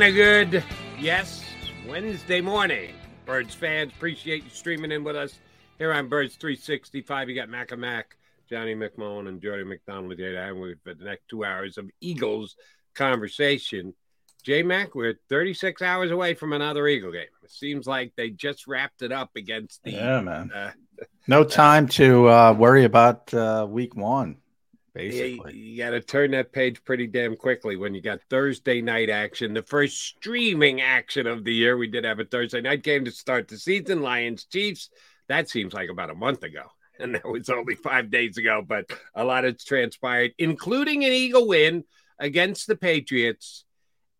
And a good, yes, Wednesday morning. Birds fans, appreciate you streaming in with us here on Birds 365. You got Mac and Mac, Johnny McMullen, and Jody McDonald here and we for the next two hours of Eagles conversation. J Mac, we're 36 hours away from another Eagle game. It seems like they just wrapped it up against the. Yeah, man. Uh, No time to uh, worry about uh, week one, basically. you got to turn that page pretty damn quickly when you got Thursday night action, the first streaming action of the year. We did have a Thursday night game to start the season, Lions Chiefs. That seems like about a month ago, and that was only five days ago. But a lot has transpired, including an Eagle win against the Patriots,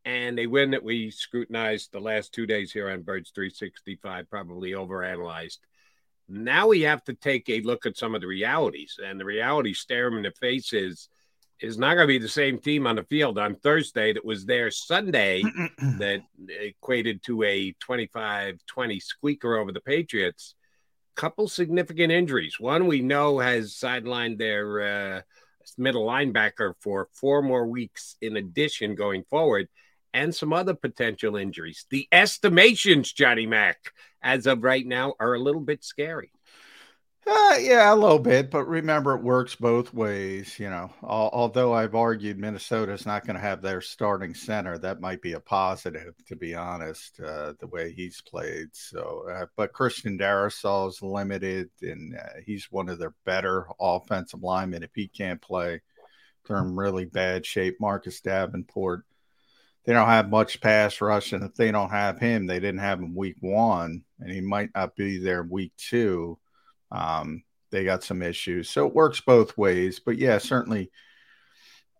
and a win that we scrutinized the last two days here on Birds 365, probably overanalyzed. Now we have to take a look at some of the realities, and the reality stare them in the face is is not going to be the same team on the field on Thursday that was there Sunday that equated to a 25-20 squeaker over the Patriots. Couple significant injuries. One we know has sidelined their uh, middle linebacker for four more weeks in addition going forward, and some other potential injuries. The estimations, Johnny Mack, as of right now, are a little bit scary. Uh, yeah, a little bit, but remember it works both ways. You know, Al- although I've argued Minnesota's not going to have their starting center, that might be a positive, to be honest, uh, the way he's played. So, uh, but Christian Darrisaw is limited, and uh, he's one of their better offensive linemen. If he can't play, they're in really bad shape. Marcus Davenport, they don't have much pass rush, and if they don't have him, they didn't have him week one, and he might not be there week two. Um, they got some issues. So it works both ways. But yeah, certainly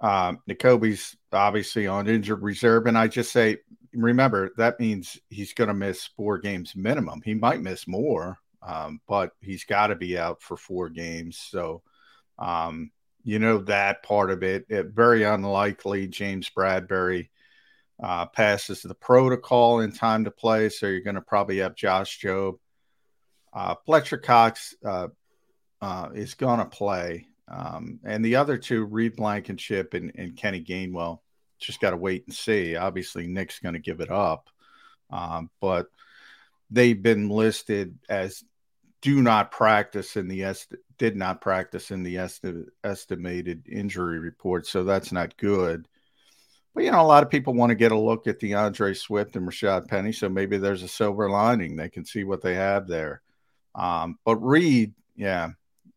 um, Nakobe's obviously on injured reserve. And I just say, remember, that means he's going to miss four games minimum. He might miss more, um, but he's got to be out for four games. So, um, you know, that part of it, it very unlikely James Bradberry uh, passes the protocol in time to play. So you're going to probably have Josh Jobe. Uh, Fletcher Cox uh, uh, is going to play. Um, and the other two, Reed Blankenship and, and Kenny Gainwell, just got to wait and see. Obviously, Nick's going to give it up. Um, but they've been listed as do not practice in the est- did not practice in the esti- estimated injury report. So that's not good. But you know, a lot of people want to get a look at D'Andre Swift and Rashad Penny, so maybe there's a silver lining. They can see what they have there. Um, but Reed, yeah,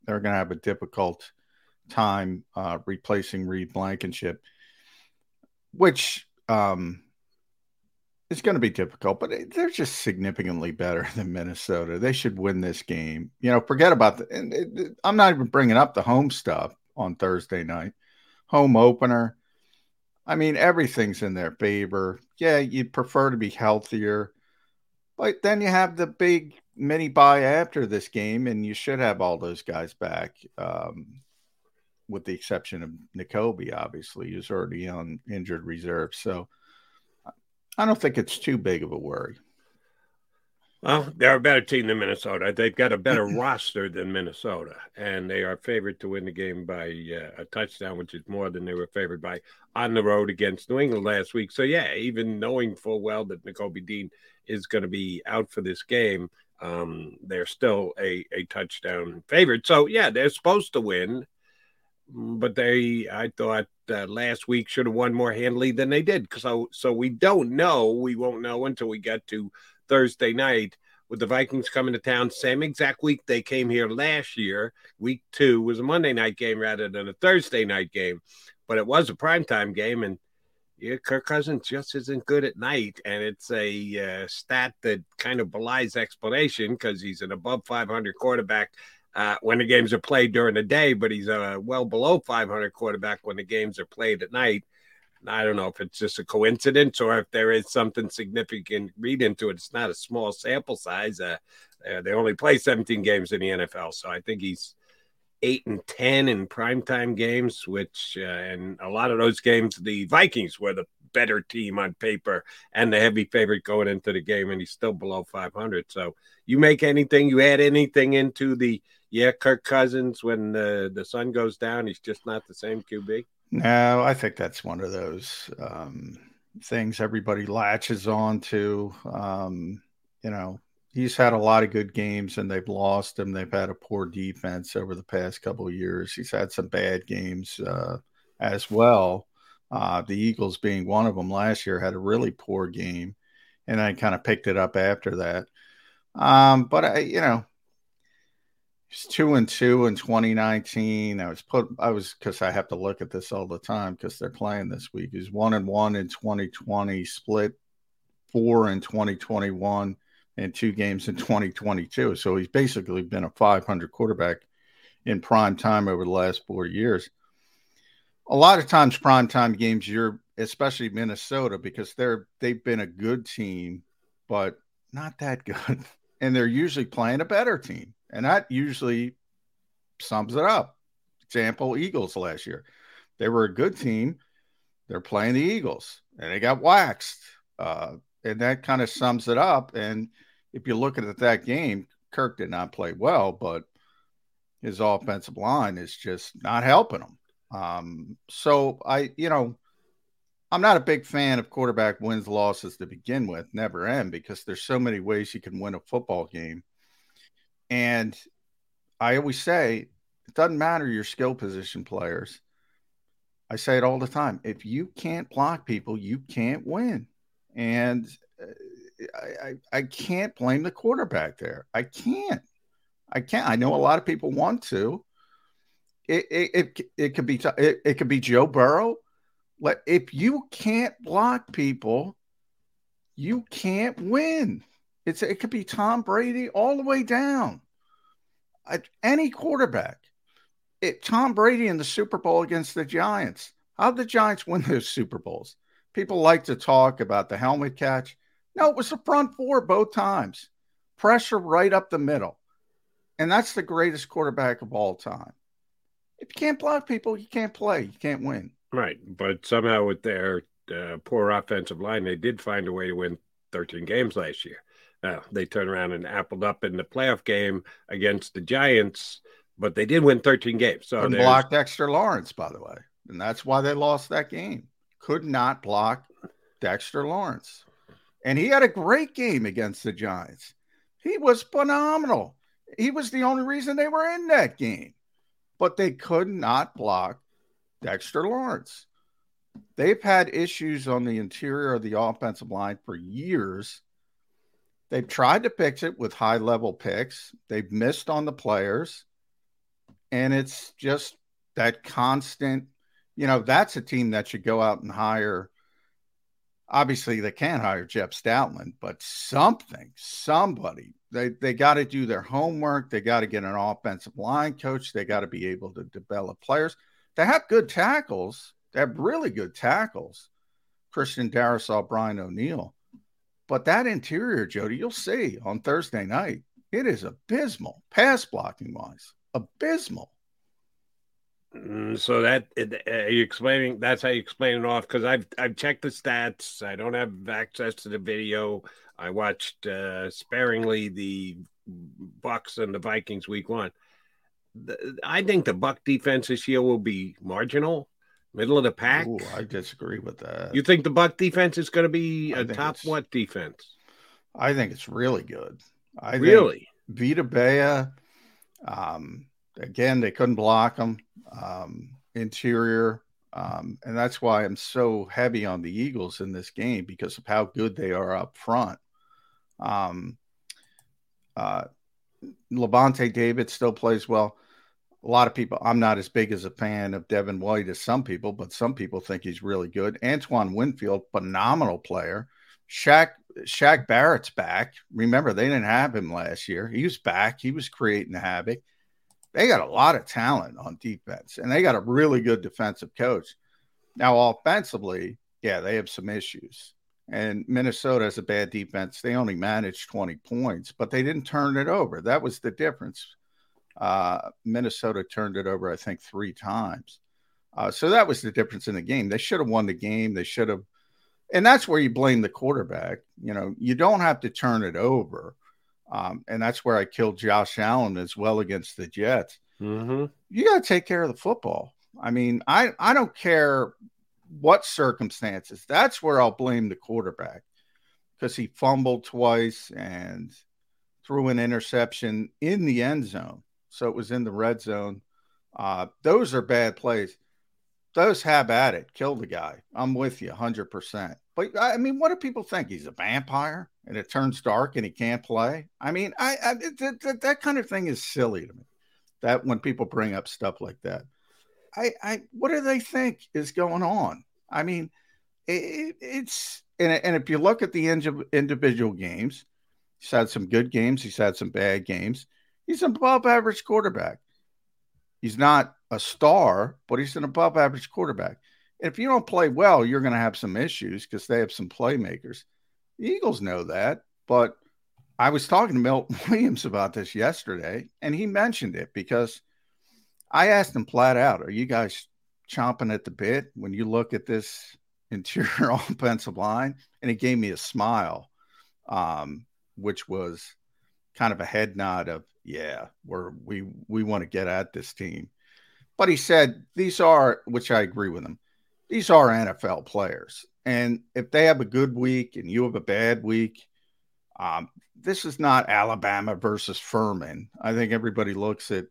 they're going to have a difficult time uh, replacing Reed Blankenship, which um, is going to be difficult, but they're just significantly better than Minnesota. They should win this game. You know, forget about the. And it, I'm not even bringing up the home stuff on Thursday night, home opener. I mean, everything's in their favor. Yeah, you'd prefer to be healthier, but then you have the big mini bye after this game, and you should have all those guys back. Um, with the exception of Nakobe, obviously, who's already on injured reserve. So I don't think it's too big of a worry. Well, they're a better team than Minnesota. They've got a better roster than Minnesota, and they are favored to win the game by uh, a touchdown, which is more than they were favored by on the road against New England last week. So, yeah, even knowing full well that Nakobe Dean is going to be out for this game, um, they're still a, a touchdown favorite. So, yeah, they're supposed to win but they I thought uh, last week should have won more handily than they did. So so we don't know. We won't know until we get to Thursday night with the Vikings coming to town. Same exact week they came here last year. Week two was a Monday night game rather than a Thursday night game, but it was a primetime game and. Yeah, Kirk Cousins just isn't good at night, and it's a uh, stat that kind of belies explanation because he's an above 500 quarterback uh, when the games are played during the day, but he's a well below 500 quarterback when the games are played at night. I don't know if it's just a coincidence or if there is something significant read into it. It's not a small sample size. Uh, uh, they only play 17 games in the NFL, so I think he's eight and 10 in primetime games, which, uh, and a lot of those games, the Vikings were the better team on paper and the heavy favorite going into the game, and he's still below 500. So you make anything, you add anything into the yeah, Kirk Cousins, when the, the sun goes down, he's just not the same QB. No, I think that's one of those um, things everybody latches on to. Um, you know, he's had a lot of good games and they've lost him. They've had a poor defense over the past couple of years. He's had some bad games uh, as well. Uh, the Eagles being one of them last year had a really poor game, and I kind of picked it up after that. Um, but I, you know, He's two and two in 2019. I was put. I was because I have to look at this all the time because they're playing this week. He's one and one in 2020. Split four in 2021 and two games in 2022. So he's basically been a 500 quarterback in prime time over the last four years. A lot of times, prime time games, you're especially Minnesota because they're they've been a good team, but not that good, and they're usually playing a better team. And that usually sums it up. Example Eagles last year. They were a good team. They're playing the Eagles and they got waxed. Uh, and that kind of sums it up. And if you look at that game, Kirk did not play well, but his offensive line is just not helping him. Um, so I, you know, I'm not a big fan of quarterback wins losses to begin with, never end, because there's so many ways you can win a football game. And I always say it doesn't matter your skill position players. I say it all the time. If you can't block people, you can't win. And uh, I, I, I can't blame the quarterback there. I can't. I can't. I know a lot of people want to. It it it, it could be it, it could be Joe Burrow. Let if you can't block people, you can't win. It's it could be Tom Brady all the way down. Any quarterback. It, Tom Brady in the Super Bowl against the Giants. How'd the Giants win those Super Bowls? People like to talk about the helmet catch. No, it was the front four both times. Pressure right up the middle. And that's the greatest quarterback of all time. If you can't block people, you can't play. You can't win. Right. But somehow with their uh, poor offensive line, they did find a way to win 13 games last year. Uh, they turned around and appled up in the playoff game against the Giants, but they did win 13 games. So and blocked Dexter Lawrence, by the way, and that's why they lost that game. Could not block Dexter Lawrence, and he had a great game against the Giants. He was phenomenal. He was the only reason they were in that game, but they could not block Dexter Lawrence. They've had issues on the interior of the offensive line for years They've tried to fix it with high level picks. They've missed on the players. And it's just that constant, you know, that's a team that should go out and hire. Obviously, they can't hire Jeff Stoutland, but something, somebody, they, they got to do their homework. They got to get an offensive line coach. They got to be able to develop players. They have good tackles. They have really good tackles. Christian Darrisaw, Brian O'Neill. But that interior, Jody, you'll see on Thursday night, it is abysmal, pass blocking wise, abysmal. Mm, so that are you explaining? That's how you explain it off because I've I've checked the stats. I don't have access to the video. I watched uh, sparingly the Bucks and the Vikings week one. The, I think the Buck defense this year will be marginal, middle of the pack. Ooh, I disagree with that. You think the Buck defense is going to be a top what defense? I think it's really good. I really Vita Vea. Um, again, they couldn't block them. Um, interior, um, and that's why I'm so heavy on the Eagles in this game because of how good they are up front. Um, uh, Lavonte David still plays well. A lot of people, I'm not as big as a fan of Devin White as some people, but some people think he's really good. Antoine Winfield, phenomenal player. Shaq Shaq Barrett's back. Remember, they didn't have him last year. He was back. He was creating havoc. They got a lot of talent on defense, and they got a really good defensive coach. Now, offensively, yeah, they have some issues. And Minnesota has a bad defense. They only managed 20 points, but they didn't turn it over. That was the difference. Uh, Minnesota turned it over, I think, three times. Uh, so that was the difference in the game. They should have won the game. They should have and that's where you blame the quarterback. You know, you don't have to turn it over. Um, and that's where I killed Josh Allen as well against the Jets. Mm-hmm. You got to take care of the football. I mean, I, I don't care what circumstances. That's where I'll blame the quarterback because he fumbled twice and threw an interception in the end zone. So it was in the red zone. Uh, those are bad plays. Those have at it. Kill the guy. I'm with you 100%. But I mean, what do people think? He's a vampire and it turns dark and he can't play? I mean, I, I that, kind of thing is silly to me. That when people bring up stuff like that, I, I what do they think is going on? I mean, it, it's and, and if you look at the individual games, he's had some good games, he's had some bad games. He's an above average quarterback. He's not a star, but he's an above average quarterback if you don't play well, you're going to have some issues because they have some playmakers. The Eagles know that, but I was talking to Milton Williams about this yesterday, and he mentioned it because I asked him flat out, "Are you guys chomping at the bit when you look at this interior offensive line?" And he gave me a smile, um, which was kind of a head nod of, "Yeah, we're we we want to get at this team." But he said these are, which I agree with him these are NFL players. And if they have a good week and you have a bad week, um, this is not Alabama versus Furman. I think everybody looks at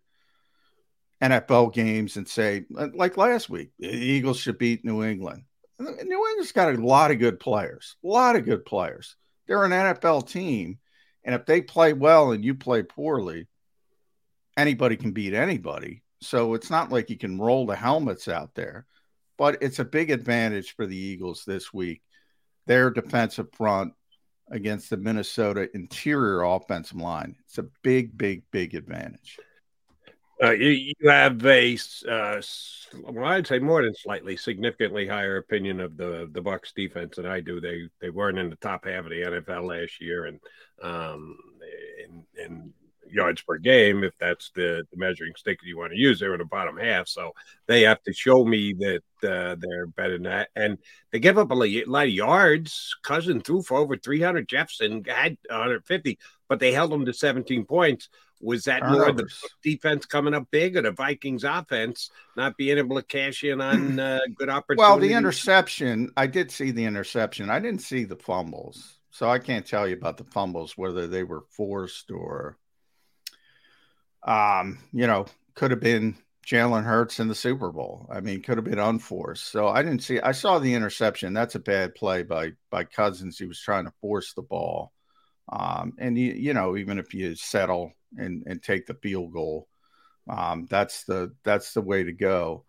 NFL games and say, like last week, the Eagles should beat New England. New England's got a lot of good players, a lot of good players. They're an NFL team. And if they play well and you play poorly, anybody can beat anybody. So it's not like you can roll the helmets out there but it's a big advantage for the Eagles this week. Their defensive front against the Minnesota interior offensive line. It's a big, big, big advantage. Uh, you, you have a, uh, well, I'd say more than slightly, significantly higher opinion of the the Bucks defense than I do. They they weren't in the top half of the NFL last year, and um, yards per game, if that's the, the measuring stick you want to use. They're in the bottom half, so they have to show me that uh, they're better than that. And they give up a lot of yards. Cousin threw for over 300. Jefferson had 150, but they held them to 17 points. Was that more the defense coming up big or the Vikings offense not being able to cash in on uh, good opportunities? Well, the interception, I did see the interception. I didn't see the fumbles. So I can't tell you about the fumbles, whether they were forced or um, you know, could have been Jalen Hurts in the Super Bowl. I mean, could have been unforced. So I didn't see. I saw the interception. That's a bad play by by Cousins. He was trying to force the ball. Um, and you, you know, even if you settle and and take the field goal, Um, that's the that's the way to go.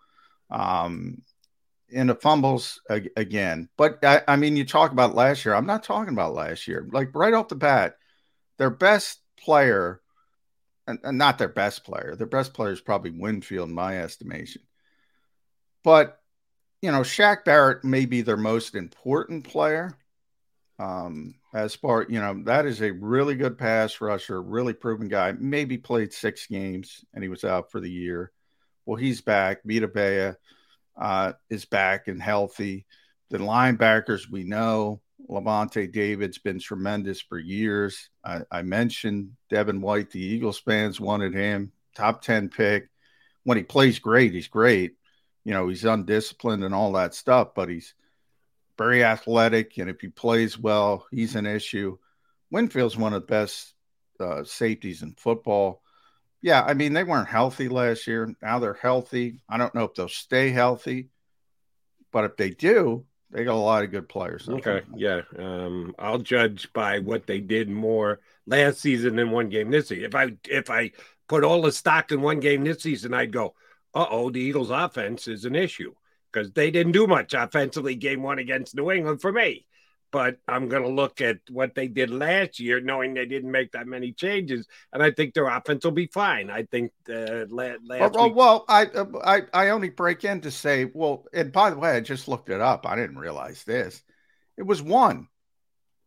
Um, in the fumbles again, but I, I mean, you talk about last year. I'm not talking about last year. Like right off the bat, their best player, and, and not their best player. Their best player is probably Winfield, in my estimation. But you know, Shaq Barrett may be their most important player. Um, as far you know, that is a really good pass rusher, really proven guy. Maybe played six games and he was out for the year. Well, he's back. Vita Vea uh, is back and healthy. The linebackers we know Lavonte David's been tremendous for years. I, I, mentioned Devin White. The Eagles fans wanted him top ten pick. When he plays great, he's great. You know, he's undisciplined and all that stuff, but he's very athletic. And if he plays well, he's an issue. Winfield's one of the best uh, safeties in football. Yeah, I mean, they weren't healthy last year. Now they're healthy. I don't know if they'll stay healthy, but if they do, they got a lot of good players. Okay, yeah. Um, I'll judge by what they did more last season than one game this season. If I if I put all the stock in one game this season, I'd go, "Uh oh, the Eagles' offense is an issue." Because they didn't do much offensively game one against New England for me. But I'm going to look at what they did last year, knowing they didn't make that many changes, and I think their offense will be fine. I think uh, last well, week... well, I, I I only break in to say, well, and by the way, I just looked it up. I didn't realize this. It was one.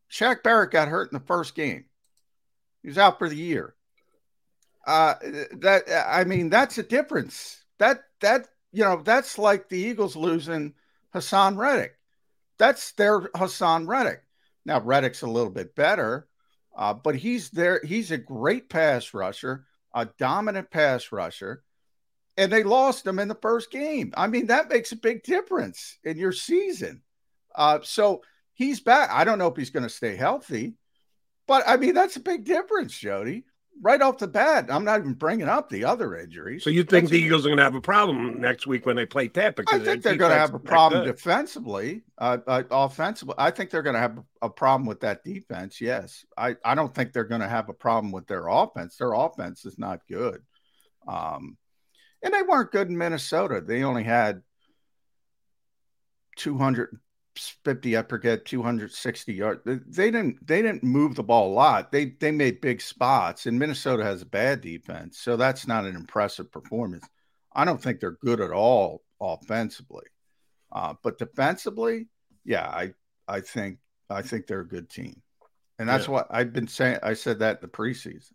Shaq Barrett got hurt in the first game. He was out for the year. Uh, that I mean, that's a difference. That that you know, that's like the Eagles losing Haason Reddick. That's their Haason Reddick. Now Reddick's a little bit better, uh, but he's there. He's a great pass rusher, a dominant pass rusher, and they lost him in the first game. I mean, that makes a big difference in your season. Uh, so he's back. I don't know if he's going to stay healthy, but I mean, that's a big difference, Jody right off the bat, I'm not even bringing up the other injuries. So you think That's the Eagles are going to have a problem next week when they play Tampa? I think they're going to have a problem defensively, uh, uh, offensively. I think they're going to have a problem with that defense. Yes, I, I don't think they're going to have a problem with their offense. Their offense is not good, um, and they weren't good in Minnesota. They only had 200 50 I forget 260 yards. They didn't they didn't move the ball a lot. They they made big spots and Minnesota has a bad defense. So that's not an impressive performance. I don't think they're good at all offensively. Uh, but defensively, yeah, I I think I think they're a good team. And that's yeah. what I've been saying. I said that in the preseason.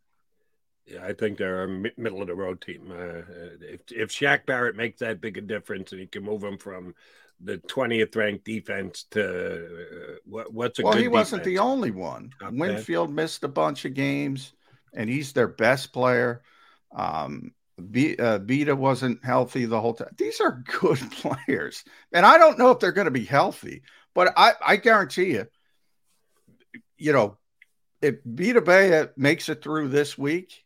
Yeah, I think they're a middle of the road team. Uh, if if Shaq Barrett makes that big a difference and he can move them from the 20th ranked defense to uh, what, what's a well, he wasn't the only one. Top Winfield missed a bunch of games, and he's their best player. Um, B, uh, Vita wasn't healthy the whole time. These are good players, and I don't know if they're going to be healthy, but I, I guarantee you, you know, if Vita Vea makes it through this week,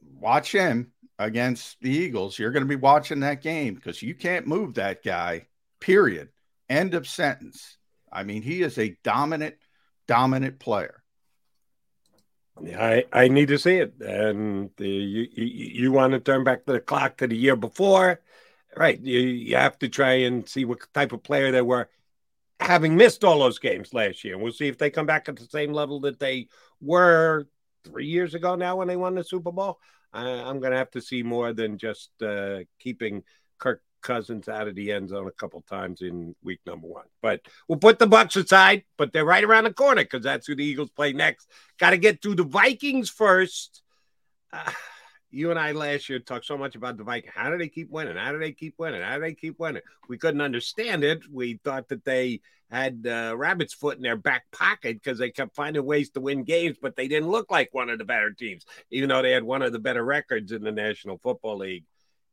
watch him against the Eagles, you're going to be watching that game because you can't move that guy, period. End of sentence. I mean, he is a dominant, dominant player. I, I need to see it. And the, you, you, you want to turn back the clock to the year before, right? You, you have to try and see what type of player they were having missed all those games last year. And we'll see if they come back at the same level that they were three years ago now when they won the Super Bowl. I, am going to have to see more than just uh, keeping Kirk Cousins out of the end zone a couple times in week number one. But we'll put the Bucks aside, but they're right around the corner because that's who the Eagles play next. Got to get through the Vikings first. Uh, you and I last year talked so much about the Vikings. How do they keep winning? How do they keep winning? How do they keep winning? We couldn't understand it. We thought that they had uh, rabbit's foot in their back pocket because they kept finding ways to win games, but they didn't look like one of the better teams, even though they had one of the better records in the National Football League.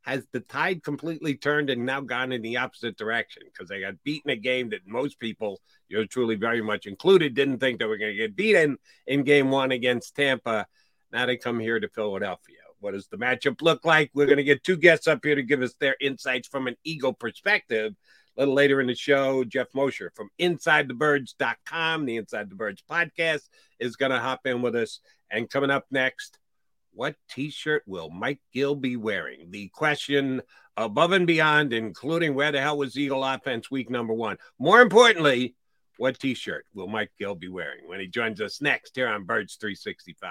Has the tide completely turned and now gone in the opposite direction? Because they got beaten a game that most people, you know, truly very much included, didn't think they were going to get beaten in game one against Tampa. Now they come here to Philadelphia. What does the matchup look like? We're going to get two guests up here to give us their insights from an Eagle perspective. Little later in the show, Geoff Mosher from InsideTheBirds.com, the Inside the Birds podcast, is going to hop in with us. And coming up next, What t shirt will Mike Gill be wearing? The question above and beyond, including where the hell was Eagle offense week number one? More importantly, what t shirt will Mike Gill be wearing when he joins us next here on Birds 365?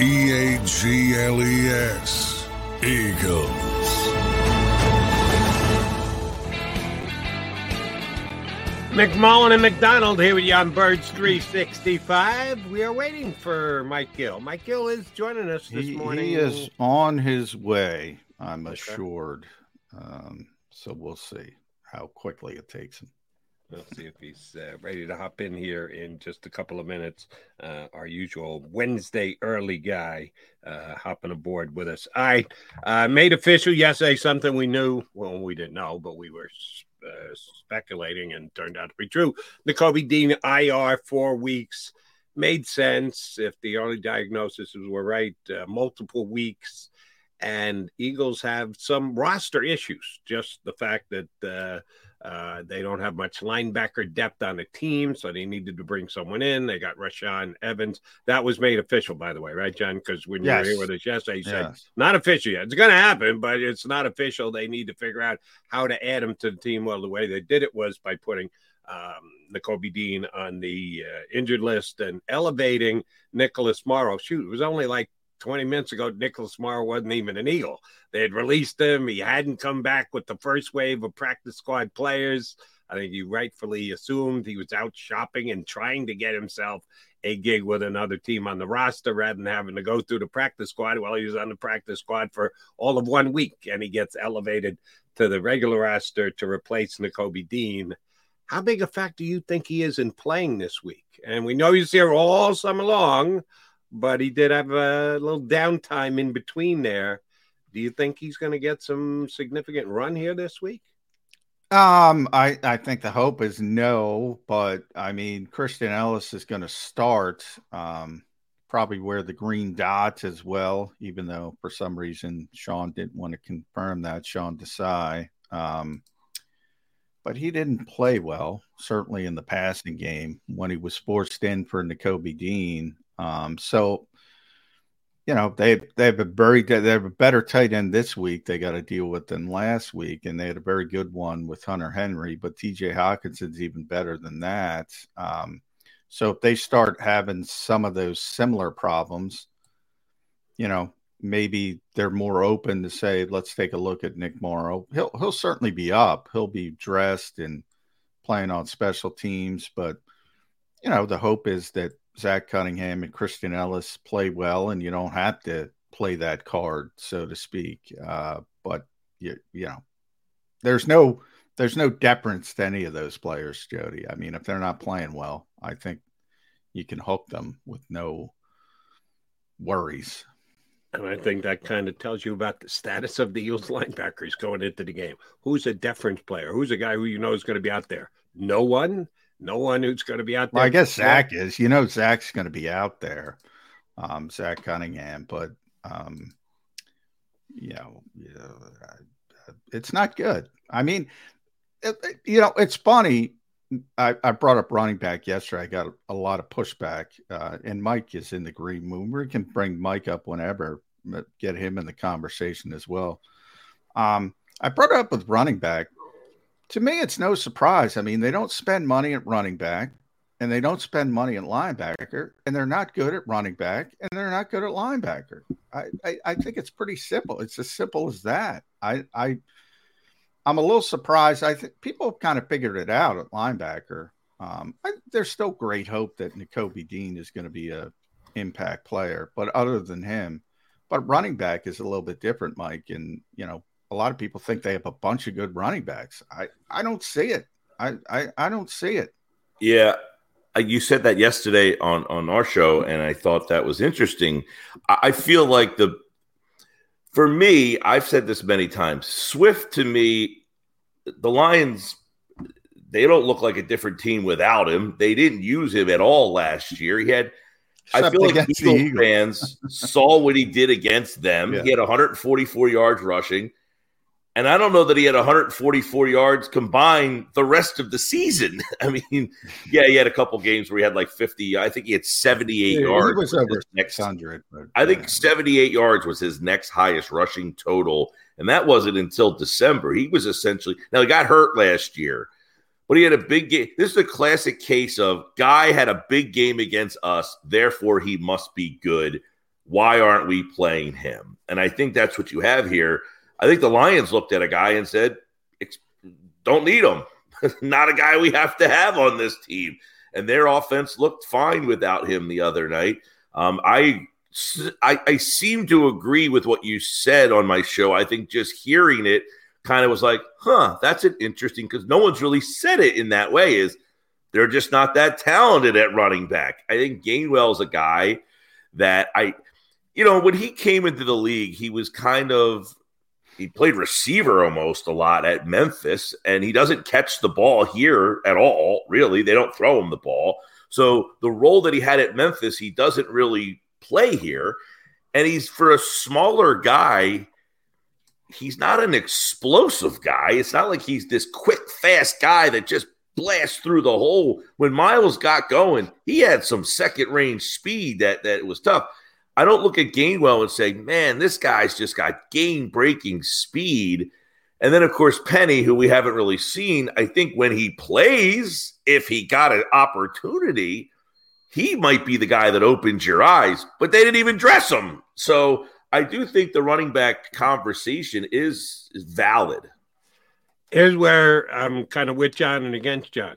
E A G L E S. Eagles. McMullen and McDonald here with you on Birds 365. We are waiting for Mike Gill. Mike Gill is joining us this He, morning. he is on his way, I'm assured. Um, so we'll see how quickly it takes him. We'll see if he's uh, ready to hop in here in just a couple of minutes. Uh, our usual Wednesday early guy uh, hopping aboard with us. I uh, made official yesterday something we knew. Well, we didn't know, but we were uh, speculating and turned out to be true. The Kobe Dean IR four weeks made sense if the early diagnoses were right. Uh, multiple weeks. And Eagles have some roster issues. Just the fact that uh, they don't have much linebacker depth on the team, so they needed to bring someone in. They got Rashaan Evans. That was made official, by the way, right, John? Because when you Yes. were here with us yesterday, you said not official yet. It's going to happen, but it's not official. They need to figure out how to add him to the team. Well, the way they did it was by putting um, Nakobe Dean on the uh, injured list and elevating Nicholas Morrow. Shoot, it was only like 20 minutes ago, Nicholas Morrow wasn't even an Eagle. They had released him. He hadn't come back with the first wave of practice squad players. I think you rightfully assumed he was out shopping and trying to get himself a gig with another team on the roster rather than having to go through the practice squad. Well, he was on the practice squad for all of one week and he gets elevated to the regular roster to replace Nakobe Dean. How big a factor do you think he is in playing this week? And we know he's here all summer long, but he did have a little downtime in between there. Do you think he's going to get some significant run here this week? Um, I I think the hope is no, but I mean Christian Ellis is going to start. Um, probably wear the green dots as well, even though for some reason Sean didn't want to confirm that. Sean Desai. Um, but he didn't play well, certainly in the passing game when he was forced in for Nakobe Dean. Um, so, you know, they they have a very they have a better tight end this week they got to deal with than last week, and they had a very good one with Hunter Henry. But T.J. Hockenson's even better than that. Um, so if they start having some of those similar problems, you know, maybe they're more open to say, let's take a look at Nick Morrow. He'll he'll certainly be up. He'll be dressed and playing on special teams, but you know, the hope is that Zach Cunningham and Christian Ellis play well, and you don't have to play that card, so to speak. Uh, but you you know, there's no there's no deference to any of those players, Jody. I mean, if they're not playing well, I think you can hook them with no worries. And I think that kind of tells you about the status of the Eagles linebackers going into the game. Who's a deference player? Who's a guy who you know is going to be out there? No one. No one who's going to be out there. Well, I guess Zach is. You know, Zach's going to be out there. Um, Zach Cunningham, but um, you know, it's not good. I mean, it, you know, it's funny. I, I, brought up running back yesterday. I got a, lot of pushback, uh, and Mike is in the green room. We can bring Mike up whenever, get him in the conversation as well. Um, I brought it up with running back. To me, it's no surprise. I mean, they don't spend money at running back, and they don't spend money at linebacker, and they're not good at running back, and they're not good at linebacker. I, I, I think it's pretty simple. It's as simple as that. I, I I'm a little surprised. I think people have kind of figured it out at linebacker. Um, I, there's still great hope that Nakobe Dean is going to be a impact player, but other than him, but running back is a little bit different, Mike. And you know, a lot of people think they have a bunch of good running backs. I I don't see it. I I, I don't see it. Yeah, you said that yesterday on on our show, and I thought that was interesting. I feel like the for me, I've said this many times. Swift to me, the Lions, they don't look like a different team without him. They didn't use him at all last year. He had, Except I feel like Eagle fans saw what he did against them. Yeah. He had 144 yards rushing. And I don't know that he had 144 yards combined the rest of the season. I mean, yeah, he had a couple games where he had like 50. I think he had 78 yeah, yards. He was over next 100. I think yeah. 78 yards was his next highest rushing total. And that wasn't until December. He was essentially, now he got hurt last year, but he had a big game. This is a classic case of guy had a big game against us, therefore he must be good. Why aren't we playing him? And I think that's what you have here I think the Lions looked at a guy and said, don't need him. Not a guy we have to have on this team. And their offense looked fine without him the other night. Um, I, I, I seem to agree with what you said on my show. I think just hearing it kind of was like, huh, that's an interesting because no one's really said it in that way. Is they're just not that talented at running back. I think Gainwell's a guy that I, you know, when he came into the league, he was kind of he played receiver almost a lot at Memphis, and he doesn't catch the ball here at all. Really, they don't throw him the ball. So the role that he had at Memphis, he doesn't really play here. And he's for a smaller guy, he's not an explosive guy. It's not like he's this quick, fast guy that just blasts through the hole. When Miles got going, he had some second range speed that that was tough. I don't look at Gainwell and say, man, this guy's just got game breaking speed. And then, of course, Penny, who we haven't really seen, I think when he plays, if he got an opportunity, he might be the guy that opens your eyes, but they didn't even dress him. So I do think the running back conversation is, is valid. Here's where I'm kind of with John and against John.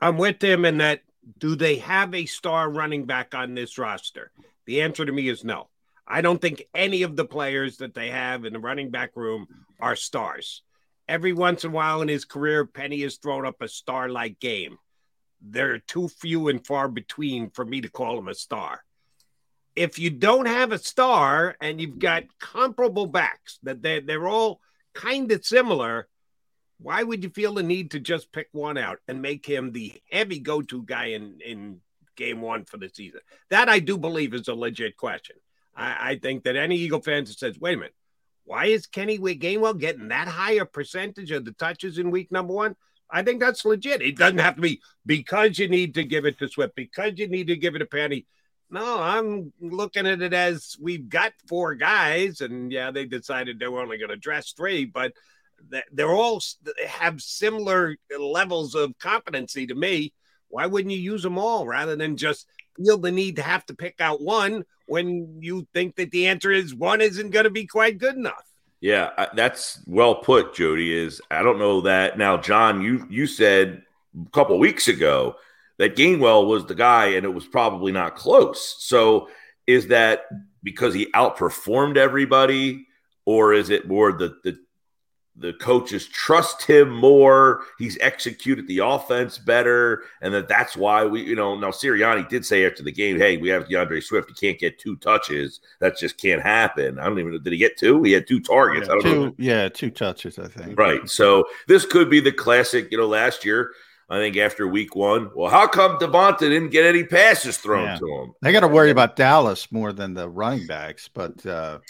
I'm with him in that do they have a star running back on this roster? The answer to me is no. I don't think any of the players that they have in the running back room are stars. Every once in a while in his career, Penny has thrown up a star like game. They're too few and far between for me to call him a star. If you don't have a star and you've got comparable backs that they're, they're all kind of similar, why would you feel the need to just pick one out and make him the heavy go-to guy in in game one for the season? That I do believe is a legit question. I, I think that any Eagle fans that says, "Wait a minute, why is Kenny Gainwell getting that higher percentage of the touches in week number one?" I think that's legit. It doesn't have to be because you need to give it to Swift, because you need to give it to Penny. No, I'm looking at it as we've got four guys, and yeah, they decided they were only going to dress three, but they're all have similar levels of competency to me. Why wouldn't you use them all rather than just feel the need to have to pick out one when you think that the answer is one isn't going to be quite good enough? Yeah, uh, that's well put, Jody. Is I don't know that now, John. You you said a couple weeks ago that Gainwell was the guy, and it was probably not close. So, is that because he outperformed everybody, or is it more the the the coaches trust him more. He's executed the offense better, and that that's why we, you know, now Sirianni did say after the game, "Hey, we have D'Andre Swift. He can't get two touches. That just can't happen." I don't even know. Did he get two? He had two targets. Yeah, I don't two, know. Yeah, two touches. I think. Right. So this could be the classic. You know, last year. I think after week one, well, how come DeVonta didn't get any passes thrown Yeah. to him? They got to worry about Dallas more than the running backs, but uh,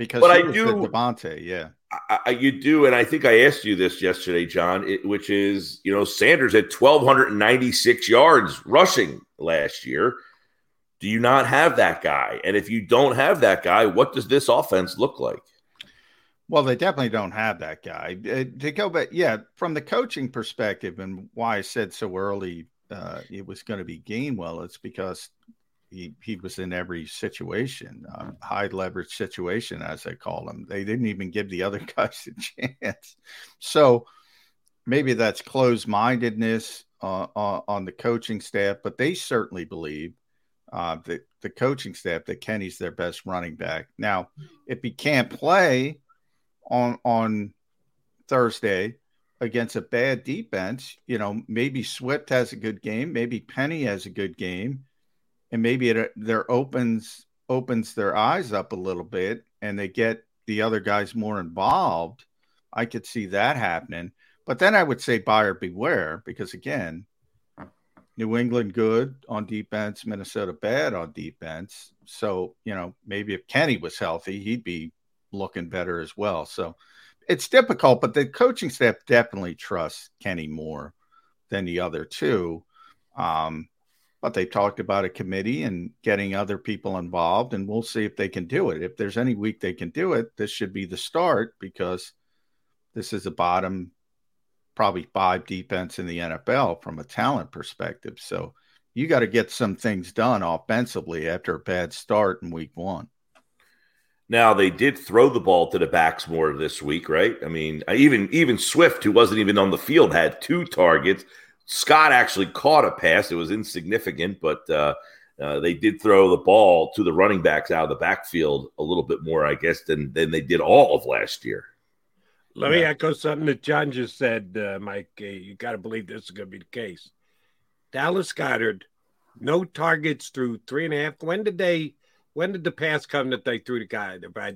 because But I do- the DeVonta, yeah. I, I, you do, and I think I asked you this yesterday, John, it, which is you know Sanders had twelve hundred and ninety six yards rushing last year. Do you not have that guy? And if you don't have that guy, what does this offense look like? Well, they definitely don't have that guy. Uh, to go back, yeah, from the coaching perspective, and why I said so early uh, it was going to be Gainwell, it's because he he was in every situation, um, high leverage situation, as they call them. They didn't even give the other guys a chance. So maybe that's closed mindedness uh, on, on the coaching staff, but they certainly believe uh, the the coaching staff that Kenny's their best running back. Now, if he can't play on on Thursday against a bad defense, you know, maybe Swift has a good game, maybe Penny has a good game, and maybe it there opens opens their eyes up a little bit and they get the other guys more involved. I could see that happening. But then I would say buyer beware because again, New England good on defense, Minnesota bad on defense. So, you know, maybe if Kenny was healthy, he'd be looking better as well. So it's difficult, but the coaching staff definitely trusts Kenny more than the other two. Um, but they talked about a committee and getting other people involved, and we'll see if they can do it. If there's any week they can do it, this should be the start because this is a bottom, probably five defense in the NFL from a talent perspective. So you got to get some things done offensively after a bad start in week one. Now they did throw the ball to the backs more this week, right? I mean, even even Swift, who wasn't even on the field, had two targets. Scott actually caught a pass; it was insignificant, but uh, uh, they did throw the ball to the running backs out of the backfield a little bit more, I guess, than than they did all of last year. Let me echo something that John just said, uh, Mike. Uh, you got to believe this is going to be the case. Dallas Goedert, no targets through three and a half. When did they? When did the pass come that they threw the guy? About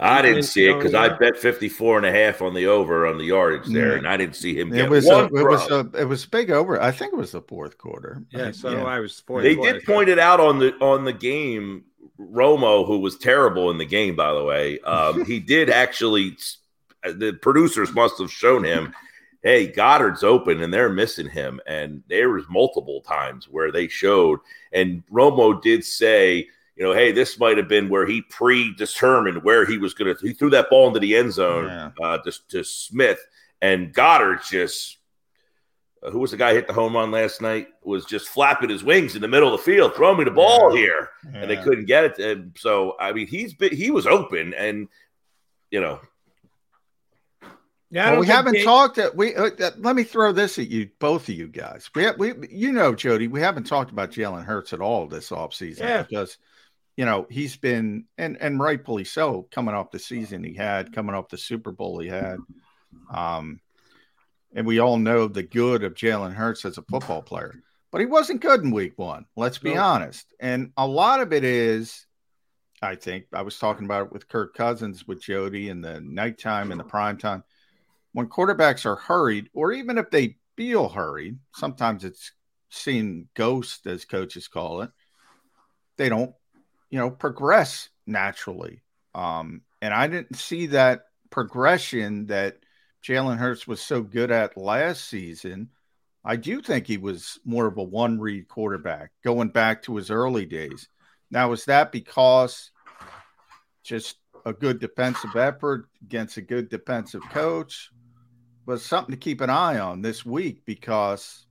I didn't see it because I bet 54 and a half on the over on the yardage there, Yeah. and I didn't see him It get was one a, it was a it was big over. I think it was the fourth quarter. yeah. I- So I was. fourth They quarter. did point it out on the on the game. Romo, who was terrible in the game, by the way, um, he did actually. The producers must have shown him, "Hey, Goedert's open, and they're missing him." And there was multiple times where they showed, and Romo did say, "You know, hey, this might have been where he predetermined where he was going to." He threw that ball into the end zone Yeah. uh, to, to Smith, and Goedert just uh, who was the guy who hit the home run last night was just flapping his wings in the middle of the field throw me the ball here and they couldn't get it and so i mean he's been he was open and you know Yeah, Well, we haven't they- talked. uh, We uh, let me throw this at you, both of you guys. We have, we you know Jody, we haven't talked about Jalen Hurts at all this offseason Yeah. because you know he's been and and rightfully so coming off the season he had, coming off the Super Bowl he had. Um, and we all know the good of Jalen Hurts as a football player, but he wasn't good in Week One. Let's be No. honest, and a lot of it is. I think I was talking about it with Kirk Cousins with Jody in the nighttime and the prime time when quarterbacks are hurried, or even if they feel hurried, sometimes it's seen ghost, as coaches call it. They don't, you know, progress naturally. Um, and I didn't see that progression that Jalen Hurts was so good at last season. I do think he was more of a one read quarterback going back to his early days. Now, is that because just a good defensive effort against a good defensive coach? But something to keep an eye on this week because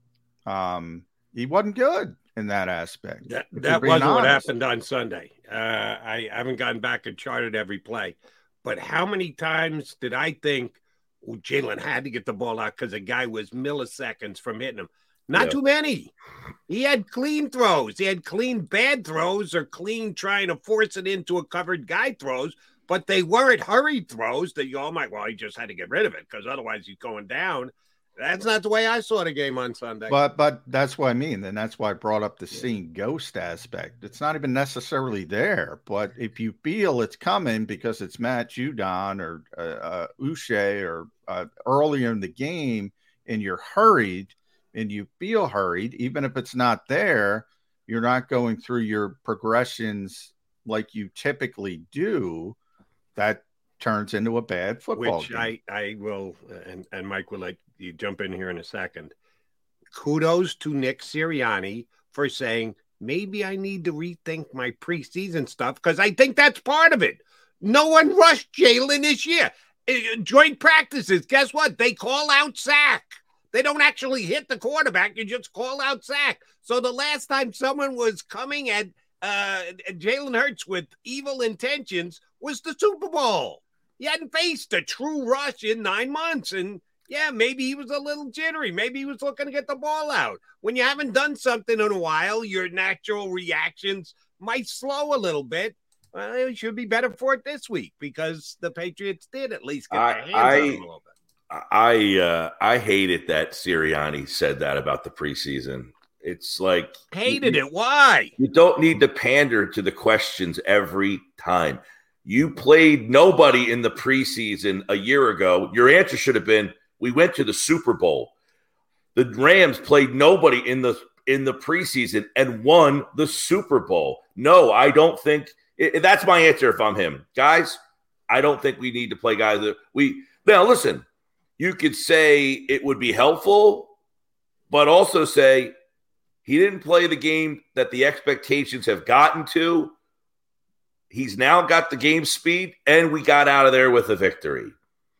um, he wasn't good in that aspect. That, that wasn't honest. what happened on Sunday. Uh, I haven't gotten back and charted every play, but how many times did I think well, Jalen had to get the ball out because the guy was milliseconds from hitting him? Not yeah. too many. He had clean throws. He had clean bad throws or clean trying to force it into a covered guy throws, but they weren't hurried throws that you all might, well, he just had to get rid of it because otherwise he's going down. That's not the way I saw the game on Sunday. But but that's what I mean, and that's why I brought up the seeing ghost aspect. It's not even necessarily there, but if you feel it's coming because it's Matt Judon or uh, uh, Uche or uh, earlier in the game, and you're hurried and you feel hurried, even if it's not there, you're not going through your progressions like you typically do. That turns into a bad football Which game. I, I will, and, and Mike will let you jump in here in a second. Kudos to Nick Sirianni for saying, maybe I need to rethink my preseason stuff because I think that's part of it. No one rushed Jalen this year. Uh, joint practices, guess what? They call out sack. They don't actually hit the quarterback. You just call out sack. So the last time someone was coming at uh, Jalen Hurts with evil intentions was the Super Bowl. He hadn't faced a true rush in nine months. And yeah, maybe he was a little jittery. Maybe he was looking to get the ball out. When you haven't done something in a while, your natural reactions might slow a little bit. Well, it should be better for it this week because the Patriots did at least get their hands I, on him a little bit. I uh, I hated that Sirianni said that about the preseason. It's like hated you, it. Why? You don't need to pander to the questions every time. You played nobody in the preseason a year ago. Your answer should have been, "We went to the Super Bowl." The Rams played nobody in the in the preseason and won the Super Bowl. No, I don't think it, that's my answer if I'm him. Guys, I don't think we need to play guys that we now listen. You could say it would be helpful, but also say he didn't play the game that the expectations have gotten to. He's now got the game speed, and we got out of there with a victory.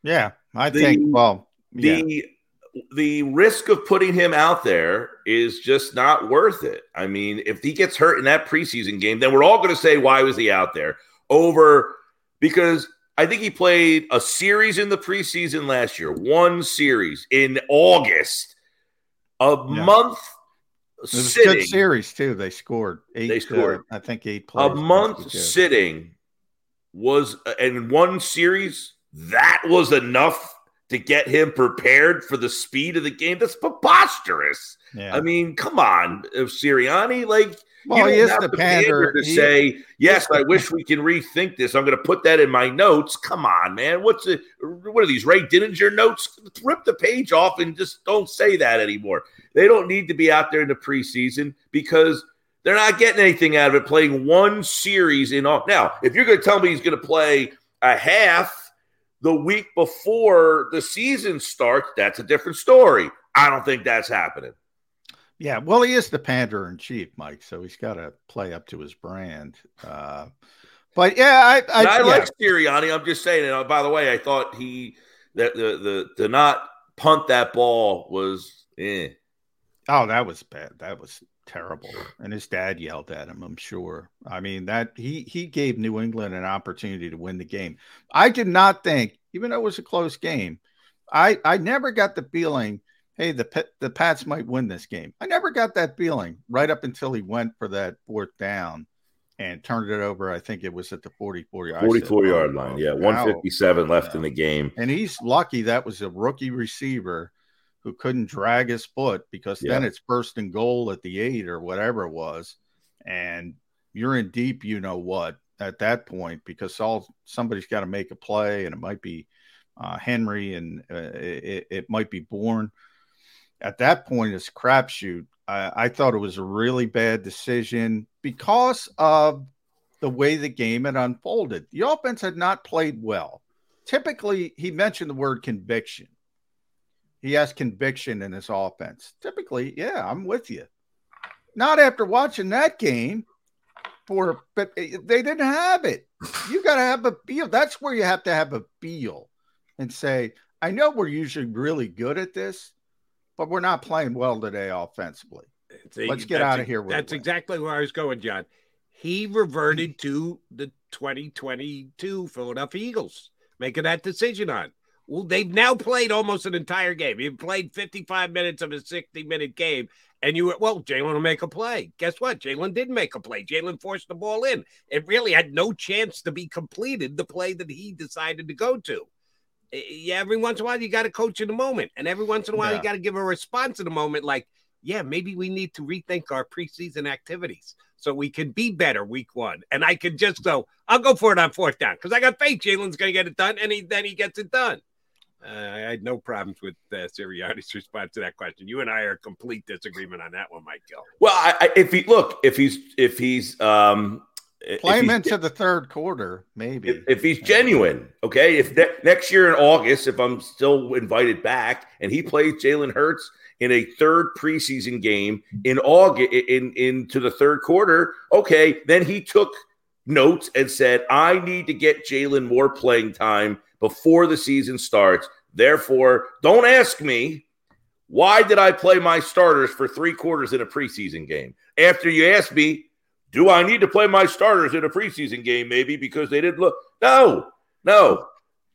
Yeah, I the, think. Well, yeah. the the risk of putting him out there is just not worth it. I mean, if he gets hurt in that preseason game, then we're all going to say why was he out there over because I think he played a series in the preseason last year, one series in August, a yeah. month it was sitting, a good series too. They scored eight. They scored. Uh, I think eight. Plays, a month sitting was in one series. That was enough to get him prepared for the speed of the game. That's preposterous. Yeah. I mean, come on, uh, Sirianni. Like, well, you don't have the pander to he, say, yes, I wish we can rethink this. I'm going to put that in my notes. Come on, man. What's it? What are these Ray Didinger notes? Rip the page off and just don't say that anymore. They don't need to be out there in the preseason because they're not getting anything out of it playing one series in all. Now, if you're going to tell me he's going to play a half the week before the season starts, that's a different story. I don't think that's happening. Yeah, well, he is the pander in chief, Mike, so he's got to play up to his brand. Uh, but yeah, I I, I yeah. like Sirianni. I'm just saying. And by the way, I thought he that the the to not punt that ball was eh. Oh, that was bad. That was terrible. And his dad yelled at him, I'm sure. I mean, that he he gave New England an opportunity to win the game. I did not think, even though it was a close game, I I never got the feeling, hey, the the Pats might win this game. I never got that feeling right up until he went for that fourth down and turned it over. I think it was at the 44 yard 44 yard line. Yeah, 157 left yeah. in the game. And he's lucky that was a rookie receiver who couldn't drag his foot because yeah. then it's first and goal at the eight or whatever it was. And you're in deep, you know what, at that point, because all somebody's got to make a play and it might be uh, Henry, and uh, it, it, might be Bourne. At that point, it's crapshoot. I, I thought it was a really bad decision because of the way the game had unfolded. The offense had not played well. Typically, he mentioned the word conviction. He has conviction in his offense. Typically, yeah, I'm with you. Not after watching that game, for but eh, they didn't have it. You got to have a feel. That's where you have to have a feel and say, I know we're usually really good at this, but we're not playing well today offensively. See, Let's get out of here. That's exactly where I was going, John. He reverted to the 2022 Philadelphia Eagles, making that decision on. Well, they've now played almost an entire game. You've played 55 minutes of a 60 minute game, and you were, well, Jalen will make a play. Guess what? Jalen did make a play. Jalen forced the ball in. It really had no chance to be completed, the play that he decided to go to. Eh, eh, yeah, every once in a while, you got to coach in the moment. And every once in a while, yeah. you got to give a response in the moment like, yeah, maybe we need to rethink our preseason activities so we can be better week one. And I can just go, I'll go for it on fourth down because I got faith Jalen's going to get it done, and he then he gets it done. Uh, I had no problems with uh, Sirianni's response to that question. You and I are complete disagreement on that one, Michael. Well, I, I, if he look, if he's if he's um, play him into the third quarter, maybe if, if he's genuine, okay. If ne- next year in August, if I'm still invited back, and he plays Jalen Hurts in a third preseason game in August, in into the third quarter, okay, then he took notes and said, "I need to get Jalen more playing time." Before the season starts. Therefore, don't ask me why did I play my starters for three quarters in a preseason game. After you ask me, do I need to play my starters in a preseason game? Maybe because they didn't look. No, no.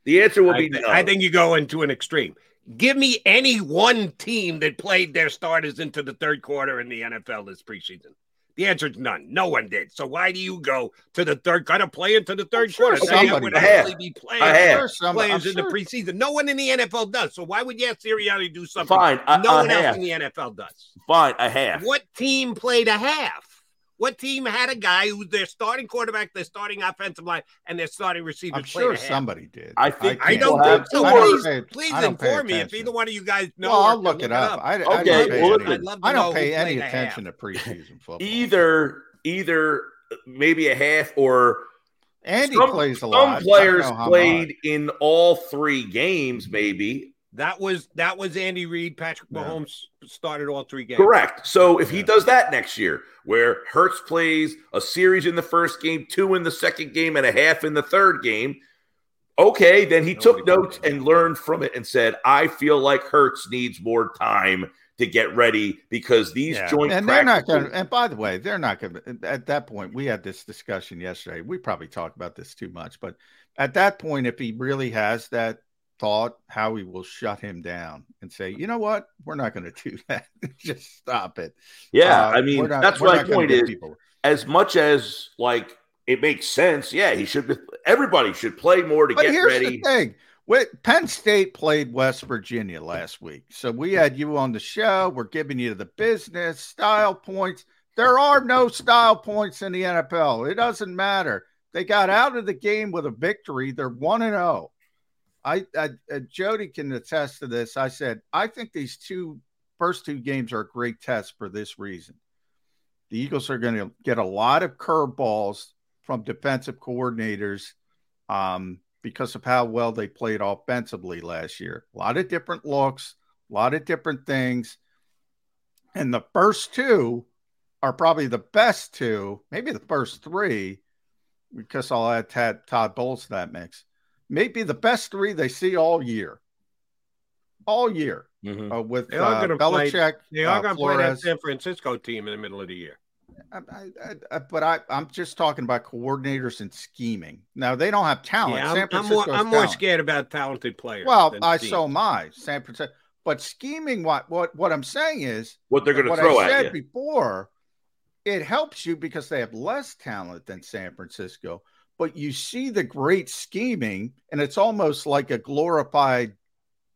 The answer will be I no. I think you go into an extreme. Give me any one team that played their starters into the third quarter in the NFL this preseason. The answer is none. No one did. So why do you go to the third? Got to play into the third sure quarter. Somebody would actually be playing players in the preseason. No one in the NFL does. So why would you ask Sirianni to do something? Fine. no one else in the NFL does. Fine. A half. What team played a half? What team had a guy who's their starting quarterback, their starting offensive line, and their starting receiver? I'm sure somebody did. I think I, don't think so. Please, please inform me if either one of you guys know. Well, I'll look it up. up. I, okay, I, don't well, I don't pay any attention to preseason football. Either either maybe a half or Andy some, plays a some lot. players played much. in all three games, maybe. That was that was Andy Reid. Patrick Mahomes yeah. started all three games. Correct. So if he does that next year, where Hurts plays a series in the first game, two in the second game, and a half in the third game, okay, then he Nobody took notes and learned from it and said, "I feel like Hurts needs more time to get ready because these yeah. joint and they're not going. And by the way, they're not going. At that point, we had this discussion yesterday. We probably talked about this too much, but at that point, if he really has that thought, Howie will shut him down and say, "You know what? We're not going to do that. Just stop it." Yeah, uh, I mean, not, that's my point. Is people. as much as like it makes sense. Yeah, he should. Be, everybody should play more to but get here's ready. The thing. Penn State played West Virginia last week. So we had you on the show. We're giving you the business style points. There are no style points in the NFL. It doesn't matter. They got out of the game with a victory. They're 1 and 0. I, I uh, Jody can attest to this. I said, I think these two first two games are a great test for this reason. The Eagles are going to get a lot of curveballs from defensive coordinators. Um, because of how well they played offensively last year. A lot of different looks, a lot of different things. And the first two are probably the best two, maybe the first three, because I'll add Todd, Todd Bowles to that mix. Maybe the best three they see all year. All year. Mm-hmm. Uh, with they are uh, Belichick. Play, they are uh, going to play that San Francisco team in the middle of the year. I, I, I, but I, I'm just talking about coordinators and scheming. Now they don't have talent. Yeah, I'm, I'm, more, I'm more, scared about talented players. Well, I so am I. San Francisco, but scheming. What what what I'm saying is what they're going to throw I said you. before. It helps you because they have less talent than San Francisco, but you see the great scheming, and it's almost like a glorified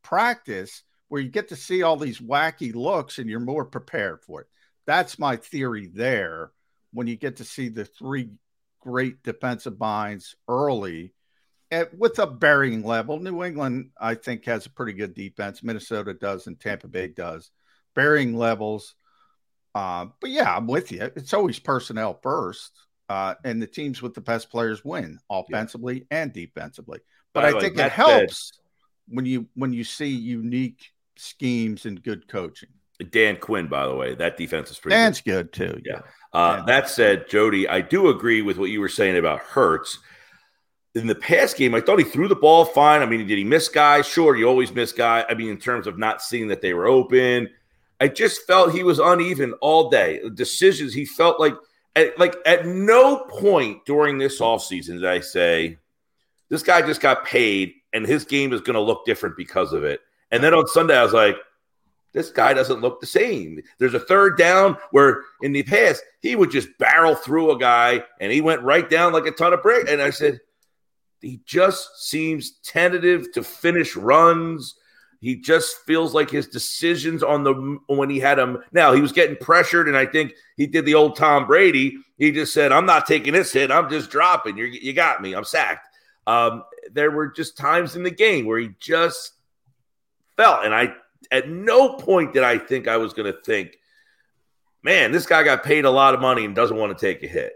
practice where you get to see all these wacky looks, and you're more prepared for it. That's my theory there. When you get to see the three great defensive minds early, at, with a varying level. New England, I think, has a pretty good defense. Minnesota does, and Tampa Bay does. Varying levels. Uh, but yeah, I'm with you. It's always personnel first, uh, and the teams with the best players win offensively yeah. and defensively. But I think it helps when you when you see unique schemes and good coaching. Dan Quinn, by the way, that defense is pretty. Dan's good, good too. Yeah. yeah. Uh, that said, Jody, I do agree with what you were saying about Hurts. In the past game, I thought he threw the ball fine. I mean, did he miss guys? Sure, you always miss guys. I mean, in terms of not seeing that they were open, I just felt he was uneven all day. Decisions, he felt like, at, like at no point during this offseason did I say, this guy just got paid and his game is going to look different because of it. And then on Sunday, I was like, this guy doesn't look the same. There's a third down where in the past he would just barrel through a guy and he went right down like a ton of brick. And I said, he just seems tentative to finish runs. He just feels like his decisions on the when he had him. Now he was getting pressured, and I think he did the old Tom Brady. He just said, "I'm not taking this hit. I'm just dropping. you you got me. I'm sacked." Um, there were just times in the game where he just felt, and I at no point did I think I was going to think, man, this guy got paid a lot of money and doesn't want to take a hit.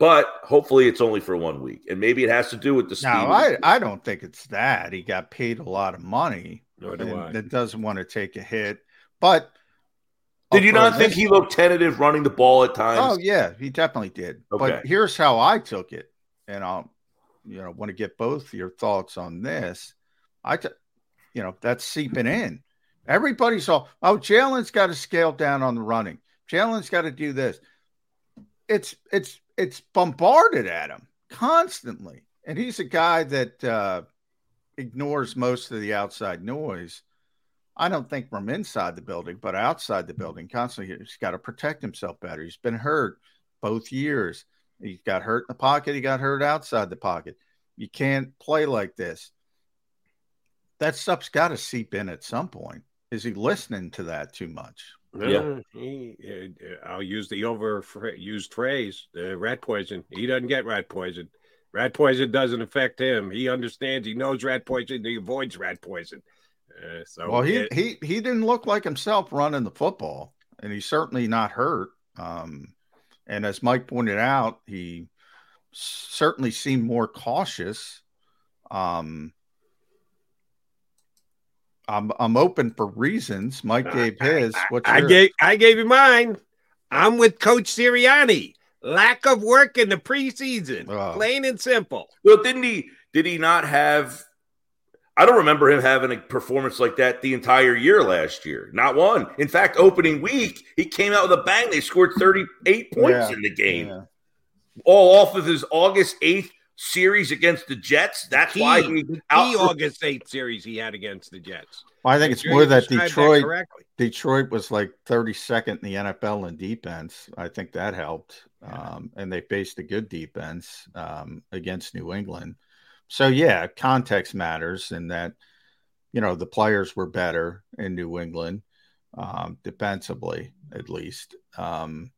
But hopefully it's only for one week. And maybe it has to do with the speed. No, I, I don't think it's that. He got paid a lot of money. Nor do I. That doesn't want to take a hit. But did you not think he looked tentative running the ball at times? Oh yeah, he definitely did. Okay. But here's how I took it, and I'll, you know, want to get both your thoughts on this. I, t- you know, that's seeping in. Everybody's all, oh, Jalen's got to scale down on the running. Jalen's got to do this. It's it's it's bombarded at him constantly, and he's a guy that uh, ignores most of the outside noise. I don't think from inside the building, but outside the building, constantly he's got to protect himself better. He's been hurt both years. He got hurt in the pocket. He got hurt outside the pocket. You can't play like this that stuff's got to seep in at some point. Is he listening to that too much? Yeah, he, uh, I'll use the overused phrase, uh, rat poison. He doesn't get rat poison. Rat poison doesn't affect him. He understands. He knows rat poison. He avoids rat poison. Uh, so well, he it, he he didn't look like himself running the football, and he's certainly not hurt. Um, and as Mike pointed out, he certainly seemed more cautious. Um, I'm I'm open for reasons. Mike uh, gave his. What's I, I gave I gave you mine. I'm with Coach Sirianni. Lack of work in the preseason, oh. plain and simple. Well, didn't he? Did he not have? I don't remember him having a performance like that the entire year last year. Not one. In fact, opening week, he came out with a bang. They scored 38 points yeah. in the game. Yeah. All off of his August 8th series against the Jets. That's he, why he the August 8th series he had against the Jets. Well, I think it's more that Detroit that Detroit was like 32nd in the NFL in defense. I think that helped. Um, and they faced a good defense um, against New England. So yeah, context matters in that you know the players were better in New England um, defensively, at least. Um,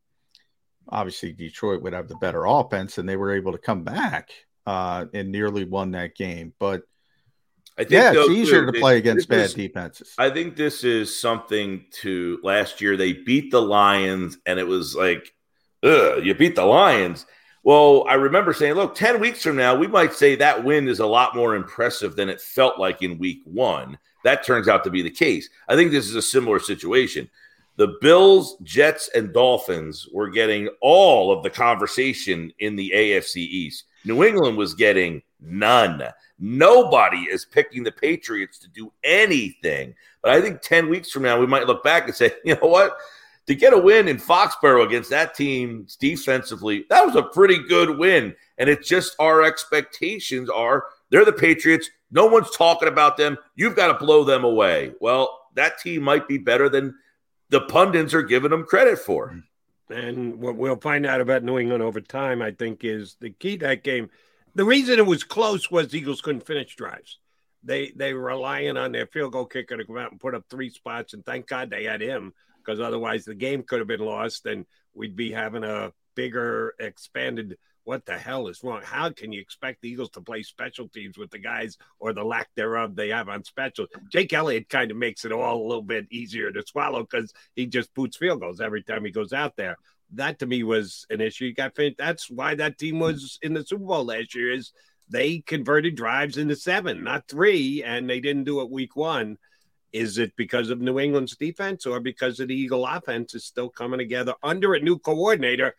obviously, Detroit would have the better offense, and they were able to come back uh, and nearly won that game. But I think yeah, it's easier to play against bad is, defenses. I think this is something to last year. They beat the Lions, and it was like, ugh, you beat the Lions. Well, I remember saying, look, 10 weeks from now, we might say that win is a lot more impressive than it felt like in week one. That turns out to be the case. I think this is a similar situation. The Bills, Jets, and Dolphins were getting all of the conversation in the AFC East. New England was getting none. Nobody is picking the Patriots to do anything. But I think 10 weeks from now, we might look back and say, you know what? To get a win in Foxborough against that team defensively, that was a pretty good win. And it's just our expectations are they're the Patriots. No one's talking about them. You've got to blow them away. Well, that team might be better than the pundits are giving them credit for. And what we'll find out about New England over time, I think, is the key to that game. The reason it was close was the Eagles couldn't finish drives. They they were relying on their field goal kicker to come out and put up three spots, and thank God they had him because otherwise the game could have been lost, and we'd be having a bigger, expanded what the hell is wrong? How can you expect the Eagles to play special teams with the guys or the lack thereof they have on special? Jake Elliott kind of makes it all a little bit easier to swallow because he just boots field goals every time he goes out there. That to me was an issue. You got finished. that's why that team was in the Super Bowl last year. Is they converted drives into seven, not three, and they didn't do it week one. Is it because of New England's defense or because of the Eagle offense is still coming together under a new coordinator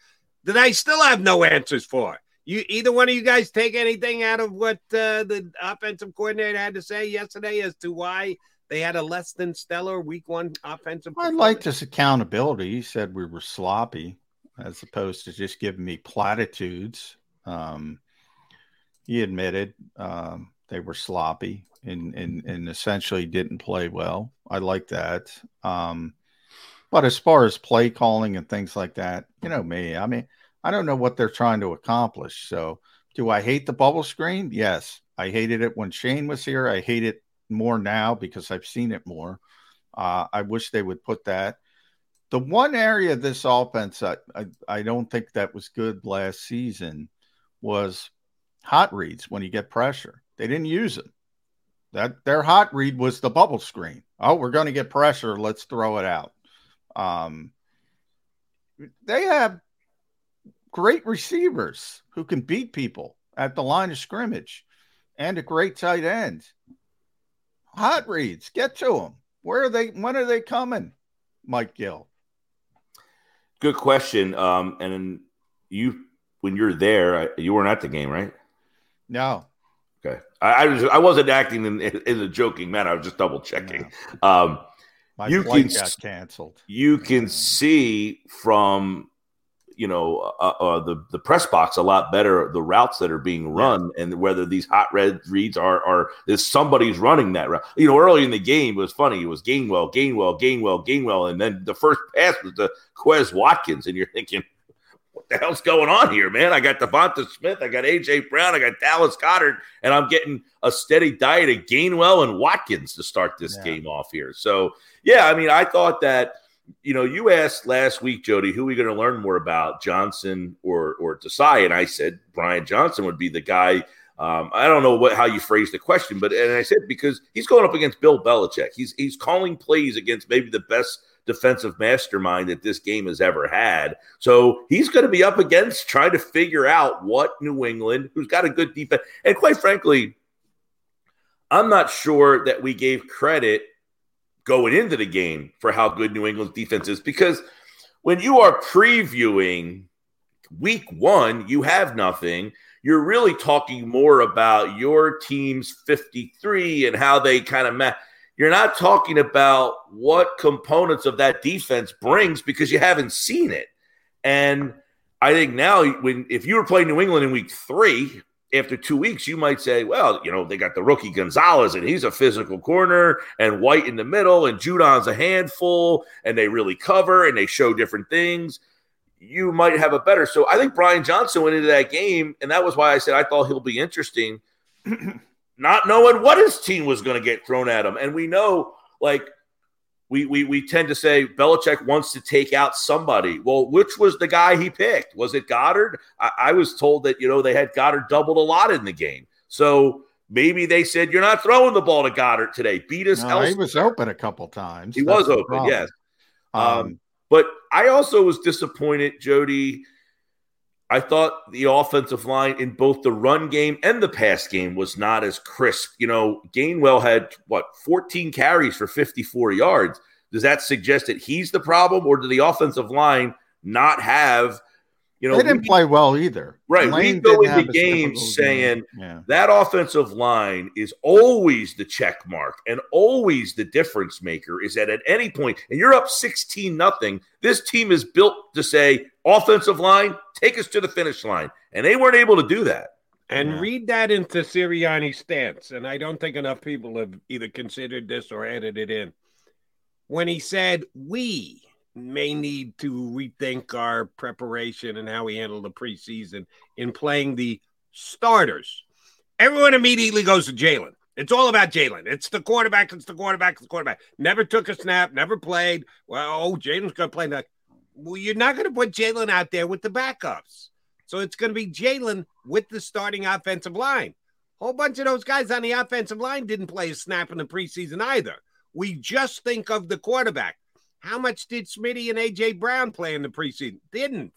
that I still have no answers for? You either one of you guys take anything out of what uh, the offensive coordinator had to say yesterday as to why they had a less than stellar week one offensive? I liked his accountability. He said we were sloppy as opposed to just giving me platitudes. Um, he admitted um, they were sloppy and, and, and essentially didn't play well. I like that. Um, but as far as play calling and things like that, you know me. I mean, I don't know what they're trying to accomplish. So, do I hate the bubble screen? Yes, I hated it when Shane was here. I hate it more now because I've seen it more. Uh, I wish they would put that. The one area of this offense I, I, I don't think that was good last season was hot reads when you get pressure. They didn't use them. That their hot read was the bubble screen. Oh, we're going to get pressure. Let's throw it out. Um, they have great receivers who can beat people at the line of scrimmage and a great tight end. Hot reads, get to them. Where are they? When are they coming, Mike Gill? Good question. Um, and you, when you're there, you weren't at the game, right? No. Okay. I, I was I wasn't acting in, in a joking manner. I was just double checking. No. Um, My you can got canceled. You can see from you know uh, uh, the the press box a lot better the routes that are being run yeah. and whether these hot red reads are are is somebody's running that route. You know, early in the game it was funny. It was Gainwell, Gainwell, Gainwell, Gainwell, and then the first pass was to Quez Watkins, and you're thinking, what the hell's going on here, man? I got DeVonta Smith, I got AJ Brown, I got Dallas Goedert, and I'm getting a steady diet of Gainwell and Watkins to start this yeah. game off here. So yeah, I mean, I thought that you know, you asked last week, Jody, who are we going to learn more about, Johnson or or Desai? And I said Brian Johnson would be the guy. Um, I don't know what how you phrased the question, but and I said because he's going up against Bill Belichick. He's he's calling plays against maybe the best defensive mastermind that this game has ever had. So he's going to be up against trying to figure out what New England, who's got a good defense, and quite frankly, I'm not sure that we gave credit going into the game for how good New England's defense is because when you are previewing week one, you have nothing. You're really talking more about your team's 53 and how they kind of match. You're not talking about what components of that defense brings because you haven't seen it. And I think now, when if you were playing New England in week three, after two weeks, you might say, well, you know, they got the rookie Gonzalez and he's a physical corner and White in the middle and Judon's a handful and they really cover and they show different things. You might have a better. So I think Brian Johnson went into that game, and that was why I said I thought he'll be interesting, not knowing what his team was going to get thrown at him. And we know, like, we, we we tend to say Belichick wants to take out somebody. Well, which was the guy he picked? Was it Goedert? I, I was told that you know they had Goedert doubled a lot in the game, so maybe they said you're not throwing the ball to Goedert today. Beat us. No, he was open a couple times. He That's was open, yes. Um, um, but I also was disappointed, Jody, I thought the offensive line in both the run game and the pass game was not as crisp. You know, Gainwell had what 14 carries for 54 yards. Does that suggest that he's the problem, or did the offensive line not have? You know, they didn't we, play well either. Right, Lane we go into games saying game. yeah. that offensive line is always the check mark and always the difference maker. Is that at any point, and you're up 16 nothing, this team is built to say offensive line, take us to the finish line. And they weren't able to do that. And yeah. read that into Sirianni's stance. And I don't think enough people have either considered this or added it in. When he said, we may need to rethink our preparation and how we handle the preseason in playing the starters. Everyone immediately goes to Jalen. It's all about Jalen. It's the quarterback. It's the quarterback. It's the quarterback. Never took a snap. Never played. Well, oh, Jalen's going to play. That. Well, you're not going to put Jalen out there with the backups. So it's going to be Jalen with the starting offensive line. Whole bunch of those guys on the offensive line didn't play a snap in the preseason either. We just think of the quarterback. How much did Smitty and AJ Brown play in the preseason? Didn't.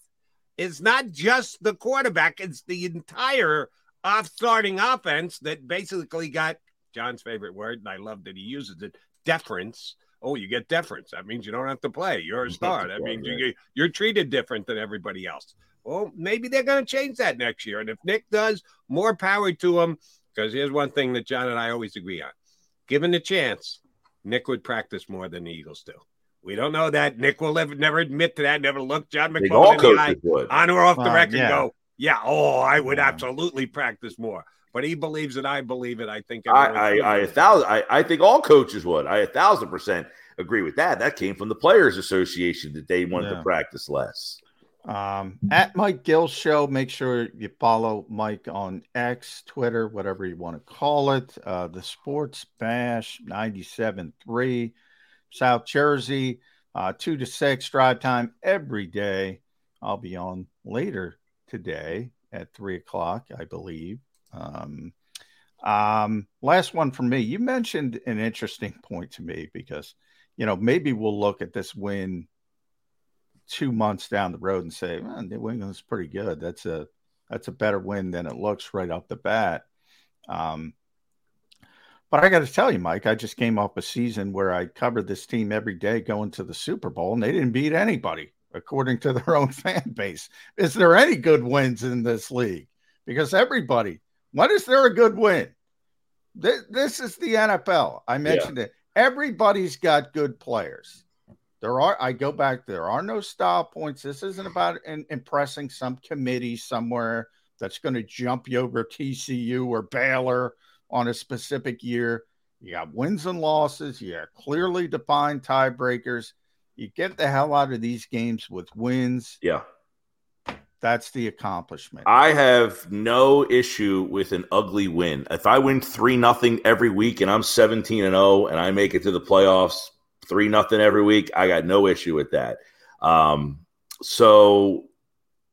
It's not just the quarterback, it's the entire off starting offense that basically got John's favorite word, and I love that he uses it deference. Oh, you get deference. That means you don't have to play. You're a star. That means you, you're treated different than everybody else. Well, maybe they're going to change that next year. And if Nick does, more power to him. Because here's one thing that John and I always agree on given the chance, Nick would practice more than the Eagles do. We don't know that. Nick will never, never admit to that, never look John McMullen in the eye, would. on or off the Well, record, yeah. go, yeah, oh, I would Yeah. absolutely practice more. But he believes it. I believe it. I think I, everyone I, should. I, a thousand, I, I think all coaches would. I a thousand percent agree with that. That came from the Players Association that they wanted Yeah. to practice less. Um, at Mike Gill Show, make sure you follow Mike on X, Twitter, whatever you want to call it. Uh, the Sports Bash 97.3, South Jersey, uh, 2 to 6 drive time every day. I'll be on later today at 3 o'clock, I believe. Um, um, last one from me. You mentioned an interesting point to me because, you know, maybe we'll look at this win two months down the road and say, well, New England's pretty good. That's a that's a better win than it looks right off the bat. Um, but I got to tell you, Mike, I just came off a season where I covered this team every day going to the Super Bowl, and they didn't beat anybody according to their own fan base. Is there any good wins in this league? Because everybody, when is there a good win? This, this is the NFL. I mentioned it. Everybody's got good players. There are, I go back, there are no style points. This isn't about in, impressing some committee somewhere that's going to jump you over TCU or Baylor on a specific year. You got wins and losses, you got clearly defined tiebreakers. You get the hell out of these games with wins. Yeah. That's the accomplishment. I have no issue with an ugly win. If I win three nothing every week and I'm 17 and 0 and I make it to the playoffs three nothing every week, I got no issue with that. Um, so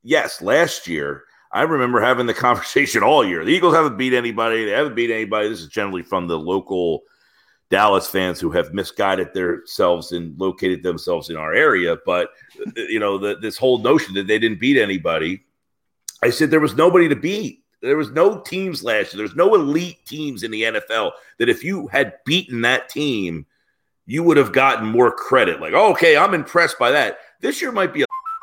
yes, last year I remember having the conversation all year. The Eagles haven't beat anybody. They haven't beat anybody. This is generally from the local Dallas fans who have misguided themselves and located themselves in our area. But you know, the, this whole notion that they didn't beat anybody. I said there was nobody to beat. There was no teams last year. There's no elite teams in the NFL that if you had beaten that team, you would have gotten more credit. Like, oh, okay, I'm impressed by that. This year might be a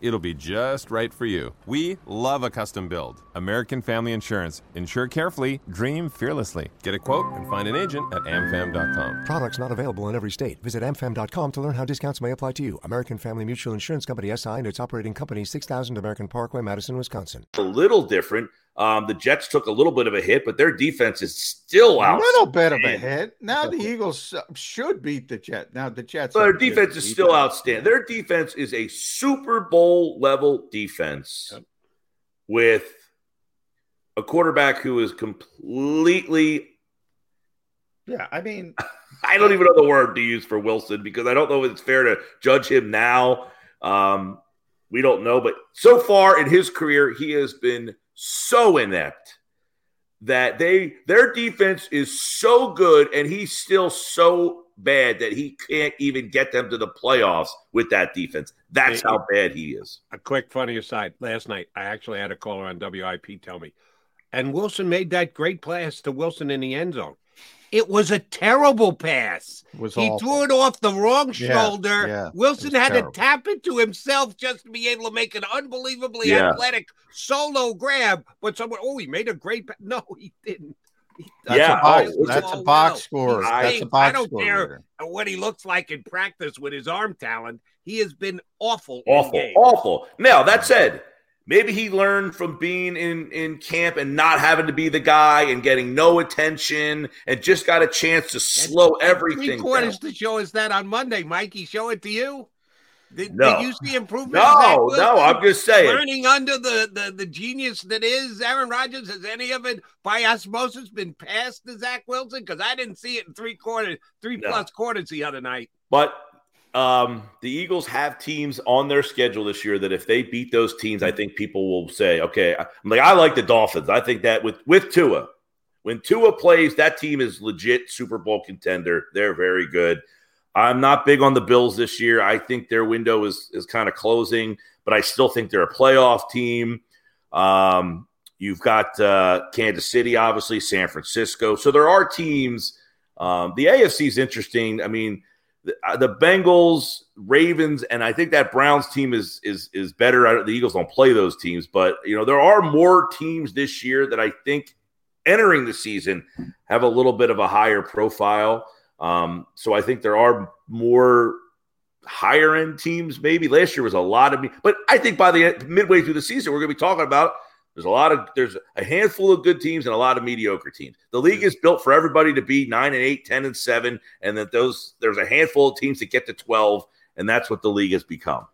It'll be just right for you. We love a custom build. American Family Insurance. Insure carefully, dream fearlessly. Get a quote and find an agent at amfam.com. Products not available in every state. Visit amfam.com to learn how discounts may apply to you. American Family Mutual Insurance Company SI and its operating company 6000 American Parkway, Madison, Wisconsin. A little different. Um, the Jets took a little bit of a hit, but their defense is still out. a out. little bit of a hit. Now the Eagles uh, should beat the Jets. Now the Jets. Their have a good defense is still outstanding. Their defense is a Super Bowl level defense with a quarterback who is completely. Yeah, I mean, I don't even know the word to use for Wilson because I don't know if it's fair to judge him now. Um, we don't know, but so far in his career, he has been so inept that they their defense is so good and he's still so bad that he can't even get them to the playoffs with that defense. That's how bad he is. A quick funny aside. Last night, I actually had a caller on WIP tell me, and Wilson made that great pass to Wilson in the end zone. It was a terrible pass. was he awful. threw it off the wrong shoulder. yeah, Wilson had terrible. to tap it to himself just to be able to make an unbelievably Yeah. athletic solo grab. But someone, oh, he made a great. Pa-. No, he didn't. He- That's Yeah, a box, oh, that's a box score. He That's a box I don't score. care leader. what he looks like in practice with his arm talent. He has been awful. Awful, games. awful. Now that said, maybe he learned from being in in camp and not having to be the guy and getting no attention and just got a chance to slow Three everything down. quarters to show us that on Monday, Mikey. Show it to you. Did, No. did you see improvement? No, no, I'm just saying. Learning under the, the the genius that is Aaron Rodgers. Has any of it by osmosis been passed to Zach Wilson? Because I didn't see it in three quarters, three No. plus quarters the other night. But um, the Eagles have teams on their schedule this year that if they beat those teams, I think people will say, okay, I- I'm like I like the Dolphins. I think that with with Tua, when Tua plays, that team is legit Super Bowl contender. They're very good. I'm not big on the Bills this year. I think their window is is kind of closing, but I still think they're a playoff team. Um, you've got uh, Kansas City, obviously, San Francisco. So there are teams. Um, the AFC is interesting. I mean, the, uh, the Bengals, Ravens, and I think that Browns team is is is better. The Eagles don't play those teams, but you know there are more teams this year that I think entering the season have a little bit of a higher profile. Um, so I think there are more higher end teams. Maybe last year was a lot of me, but I think by the midway through the season, we're going to be talking about there's a lot of there's a handful of good teams and a lot of mediocre teams. The league is built for everybody to be nine and eight, 10 and seven, and that those there's a handful of teams that get to 12, and that's what the league has become.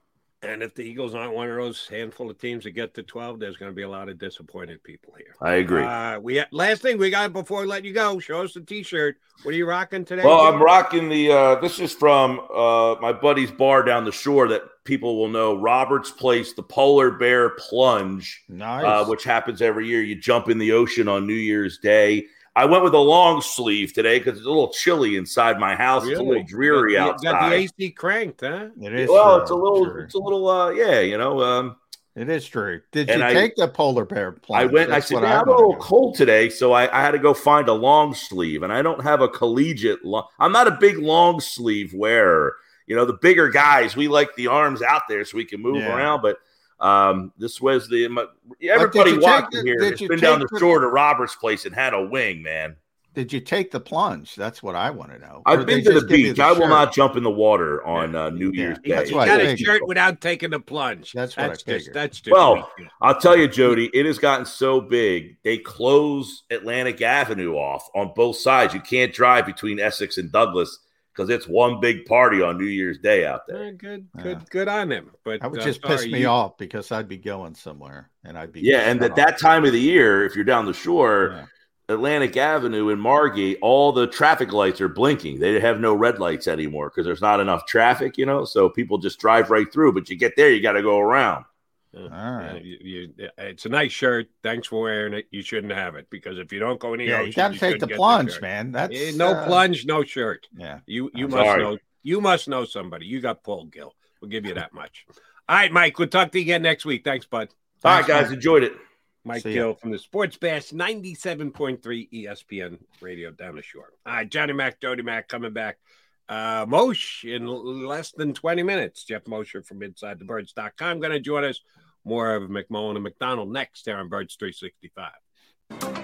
And if the Eagles aren't one of those handful of teams that get to 12, there's going to be a lot of disappointed people here. I agree. Uh, we last thing we got before we let you go. Show us the T-shirt. What are you rocking today? Well, Jim? I'm rocking the. Uh, this is from uh, my buddy's bar down the shore that people will know. Roberts Place, the Polar Bear Plunge, Nice. uh, which happens every year. You jump in the ocean on New Year's Day. I went with a long sleeve today because it's a little chilly inside my house. It's a little dreary got, the- outside. Got the AC cranked, huh? It is. well, true, it's a little, true. it's a little, uh, yeah, you know. Um, It is true. Did you I- take the polar bear plunge? I went and I said, "Yeah, I'm a wanna little do." cold today, so I, I had to go find a long sleeve, and I don't have a collegiate. Long, I'm not a big long sleeve wearer. You know, the bigger guys, we like the arms out there so we can move Yeah. around. But um, this was the my, everybody you walking the- here did has been down take the the- shore to Robert's place and had a wing, man. Did you take the plunge? That's what I want to know. I've they been to the just give you beach. I will not jump in the water on uh, New Year's He, Day. he what got his figured. shirt without taking the plunge. That's what I just figured. that's just Well, weak. I'll tell you, Jody, it has gotten so big. They close Atlantic Avenue off on both sides. You can't drive between Essex and Douglas because it's one big party on New Year's Day out there. Eh, good, Yeah. good, good on him. But That would uh, just piss me you- off because I'd be going somewhere and I'd be Yeah, and at that time of the year, if you're down the shore, Yeah. Atlantic Avenue in Margate, all the traffic lights are blinking. They have no red lights anymore because there's not enough traffic, you know. So people just drive right through. But you get there, you got to go around. Uh, All yeah, right. you, you, it's a nice shirt. Thanks for wearing it. You shouldn't have it because if you don't go in the Yeah, ocean, you got to take the plunge, shirt. man. That's Eh, no uh, plunge, no shirt. Yeah. You you I'm must sorry. know. You must know somebody. You got pulled, Gill. We'll give you that much. All right, Mike. We'll talk to you again next week. Thanks, bud. All right, guys, Mike. enjoyed it. Mike See ya. Gill from the Sports Bash 97.3 ESPN radio down the shore. All right, Johnny Mac, Jody Mac coming back. Uh, Moshe in less than 20 minutes. Geoff Mosher from InsideTheBirds.com going to join us. More of McMullen and McDonald next here on Birds 365.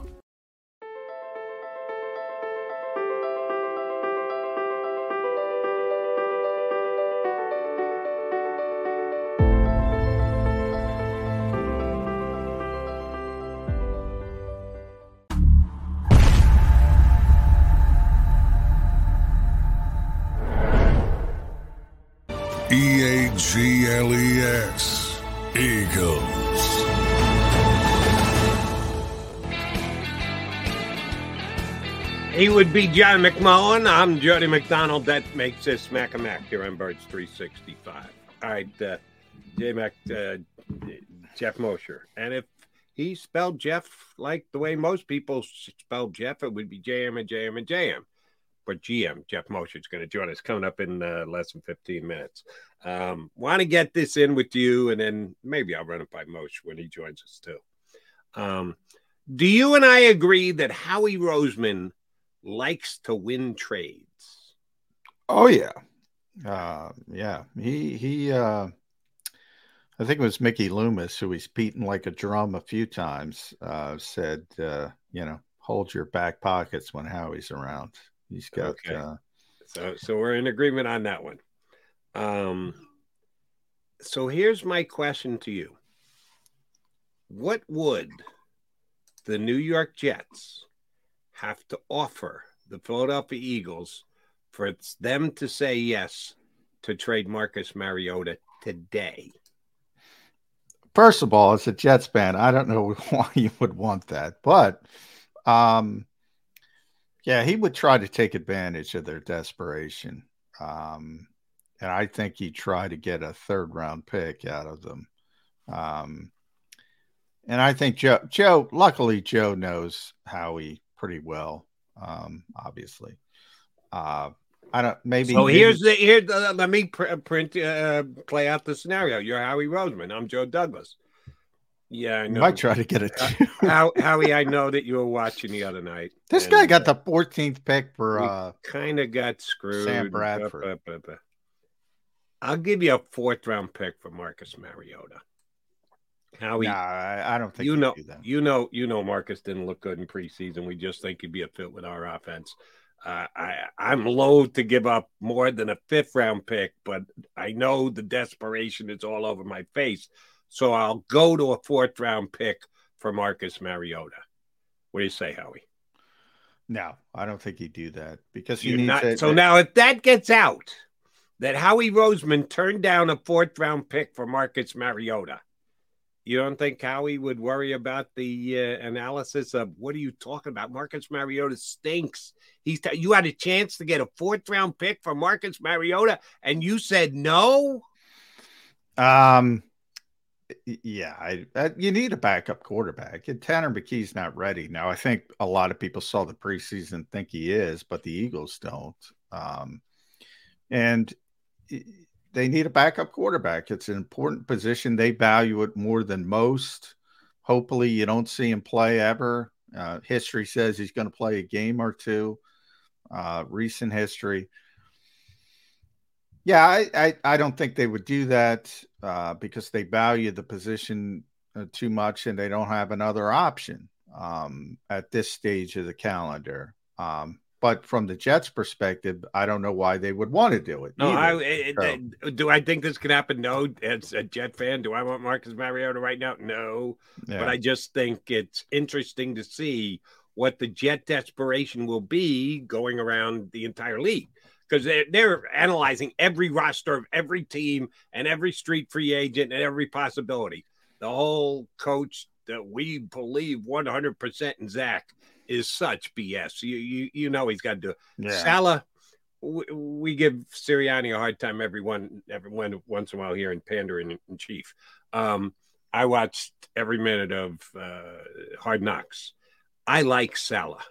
would be John McMullen. I'm Jody McDonald. That makes this Mac a Mac here on Birds 365. All right, uh, J Mac, uh, Geoff Mosher. And if he spelled Jeff like the way most people spell Jeff, it would be JM and JM and JM. But GM, Geoff Mosher, is going to join us coming up in uh, less than 15 minutes. Um, Want to get this in with you, and then maybe I'll run it by Moshe when he joins us too. Um, do you and I agree that Howie Roseman likes to win trades? Oh yeah, uh, yeah. He he. Uh, I think it was Mickey Loomis who he's beaten like a drum a few times. Uh, said, uh, you know, hold your back pockets when Howie's around. He's got. Okay. Uh, So, so we're in agreement on that one. Um, so here's my question to you: What would the New York Jets have to offer the Philadelphia Eagles for them to say yes to trade Marcus Mariota today? First of all, as a Jets fan, I don't know why you would want that, but um, yeah, he would try to take advantage of their desperation. Um, and I think he'd try to get a third round pick out of them. Um, and I think Joe, Joe, luckily, Joe knows Howie pretty well, um, obviously. Uh, I don't, maybe. So maybe- here's the here. The, let me pr- print uh, play out the scenario. You're Howie Roseman. I'm Joe Douglas. Yeah, I know. might try to get it. Uh, How, Howie, I know that you were watching the other night. This and, guy got the 14th pick for uh, kind of got screwed. Sam Bradford. I'll give you a fourth round pick for Marcus Mariota. Howie, Nah, I, I don't think you know, do that. you know, you know, Marcus didn't look good in preseason. We just think he'd be a fit with our offense. Uh, I, I'm loath to give up more than a fifth round pick, but I know the desperation is all over my face. So I'll go to a fourth round pick for Marcus Mariota. What do you say, Howie? No, I don't think he'd do that because You're needs not- so now, if that gets out, that Howie Roseman turned down a fourth round pick for Marcus Mariota, you don't think Howie would worry about the uh, analysis of what are you talking about? Marcus Mariota stinks. He's t- you had a chance to get a fourth round pick for Marcus Mariota, and you said no. Um, yeah, I, uh, you need a backup quarterback. And Tanner McKee's not ready now. I think a lot of people saw the preseason think he is, but the Eagles don't. Um, and they need a backup quarterback. It's an important position. They value it more than most. Hopefully, you don't see him play ever. Uh, history says he's going to play a game or two. Uh, recent history. Yeah, I, I, I don't think they would do that uh, because they value the position uh, too much and they don't have another option um, at this stage of the calendar. Um, but from the Jets' perspective, I don't know why they would want to do it. No, I, either. it- So- it- do I think this can happen? No. As a Jet fan, do I want Marcus Mariota right now? No. Yeah. But I just think it's interesting to see what the Jet desperation will be going around the entire league because they're, they're analyzing every roster of every team and every street free agent and every possibility. The whole coach that we believe 100% in Zach is such BS. You, you, you know he's got to do it. Yeah. Salah, we, we give Sirianni a hard time every one, every one once in a while here in Pandering in Chief. Um, I watched every minute of uh, Hard Knocks. I like Salah.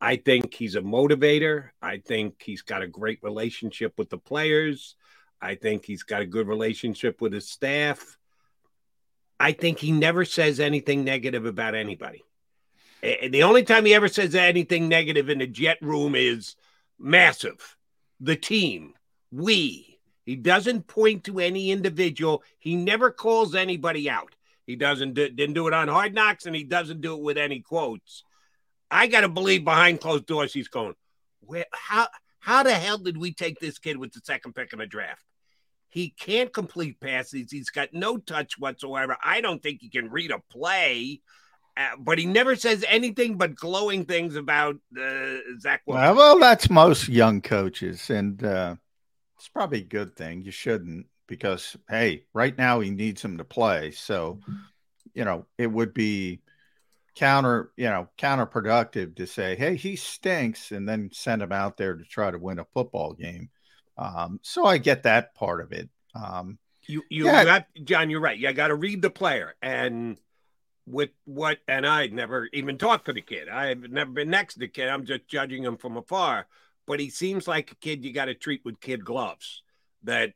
I think he's a motivator. I think he's got a great relationship with the players. I think he's got a good relationship with his staff. I think he never says anything negative about anybody. And the only time he ever says anything negative in the jet room is massive, the team, we. He doesn't point to any individual. He never calls anybody out. He doesn't do, didn't do it on Hard Knocks, and he doesn't do it with any quotes. I got to believe behind closed doors he's going, where how how the hell did we take this kid with the second pick in the draft? He can't complete passes. He's got no touch whatsoever. I don't think he can read a play. Uh, but he never says anything but glowing things about uh, Zach Wilson. Well, well, that's most young coaches, and uh, it's probably a good thing. You shouldn't because hey, right now he needs him to play. So, you know, it would be counter, you know, counterproductive to say, hey, he stinks, and then send him out there to try to win a football game. Um, so I get that part of it. Um, You you Yeah. got John, you're right. You got to read the player and with what and I never even talked to the kid. I've never been next to the kid. I'm just judging him from afar. But he seems like a kid you got to treat with kid gloves. That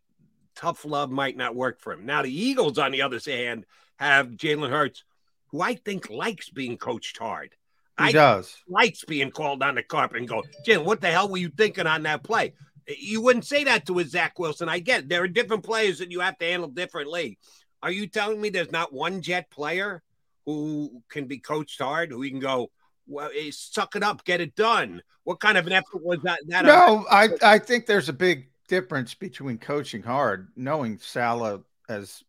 tough love might not work for him. Now the Eagles, on the other hand, have Jalen Hurts, who I think likes being coached hard. He I does. likes being called on the carpet and go, Jalen, what the hell were you thinking on that play? You wouldn't say that to a Zach Wilson. I get it. There are different players that you have to handle differently. Are you telling me there's not one jet player who can be coached hard, who you can go, well, eh, suck it up, get it done? What kind of an effort was that? that No, I, I think there's a big difference between coaching hard, knowing Salah as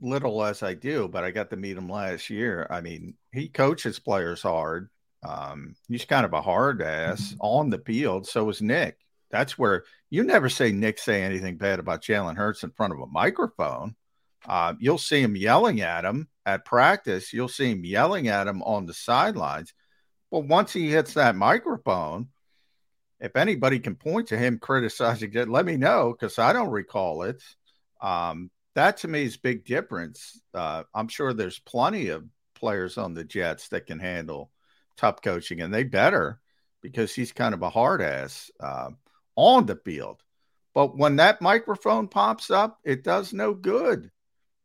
little as I do, but I got to meet him last year. I mean, he coaches players hard. Um, he's kind of a hard ass on the field. So is Nick. That's where you never say Nick say anything bad about Jalen Hurts in front of a microphone. Uh, you'll see him yelling at him at practice. You'll see him yelling at him on the sidelines. But once he hits that microphone, if anybody can point to him criticizing it, let me know because I don't recall it. Um, that to me is a big difference. Uh, I'm sure there's plenty of players on the Jets that can handle tough coaching, and they better because he's kind of a hard ass uh, on the field. But when that microphone pops up, it does no good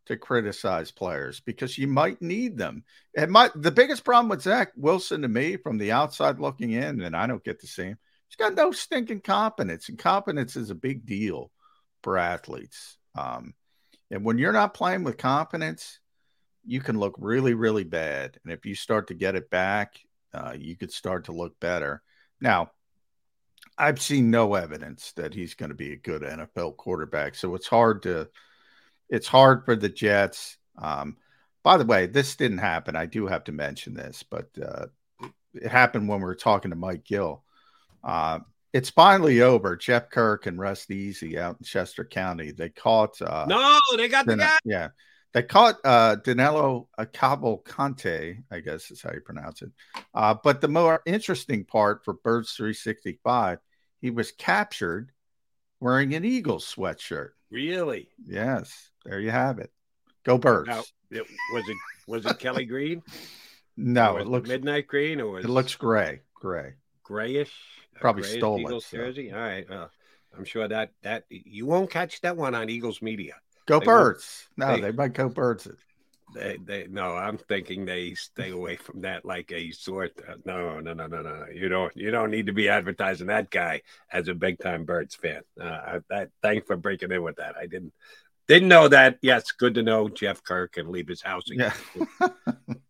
to criticize players because you might need them. And my the biggest problem with Zach Wilson to me from the outside looking in, and I don't get to see him, he's got no stinking competence, and competence is a big deal for athletes. Um, and when you're not playing with confidence, you can look really, really bad. And if you start to get it back, uh, you could start to look better. Now, I've seen no evidence that he's going to be a good NFL quarterback, so it's hard to it's hard for the Jets. Um, by the way, this didn't happen. I do have to mention this, but uh, it happened when we were talking to Mike Gill. Uh, it's finally over. Jeff Kirk and Russ Easy out in Chester County. They caught. Uh, No, they got the guy. Yeah, they caught uh, Danilo Cabo Conte. I guess is how you pronounce it. Uh, but the more interesting part for Birds 365, he was captured wearing an Eagles sweatshirt. Really? Yes, there you have it. Go Birds. Now, it, was it was it Kelly Green? No, it looks midnight green or was it looks gray, gray. grayish. Probably grayish stole it, Eagles so. jersey. All right. Well, I'm sure that that you won't catch that one on Eagles media. Go They Birds. No, they- they might go Birds. it. They, they, no, I'm thinking they stay away from that like a sort. uh, No, no, no, no, no. You don't, you don't need to be advertising that guy as a big time Birds fan. Uh, that, thanks for breaking in with that. I didn't, didn't know that. Yes, good to know Jeff Kirk can leave his house. Again.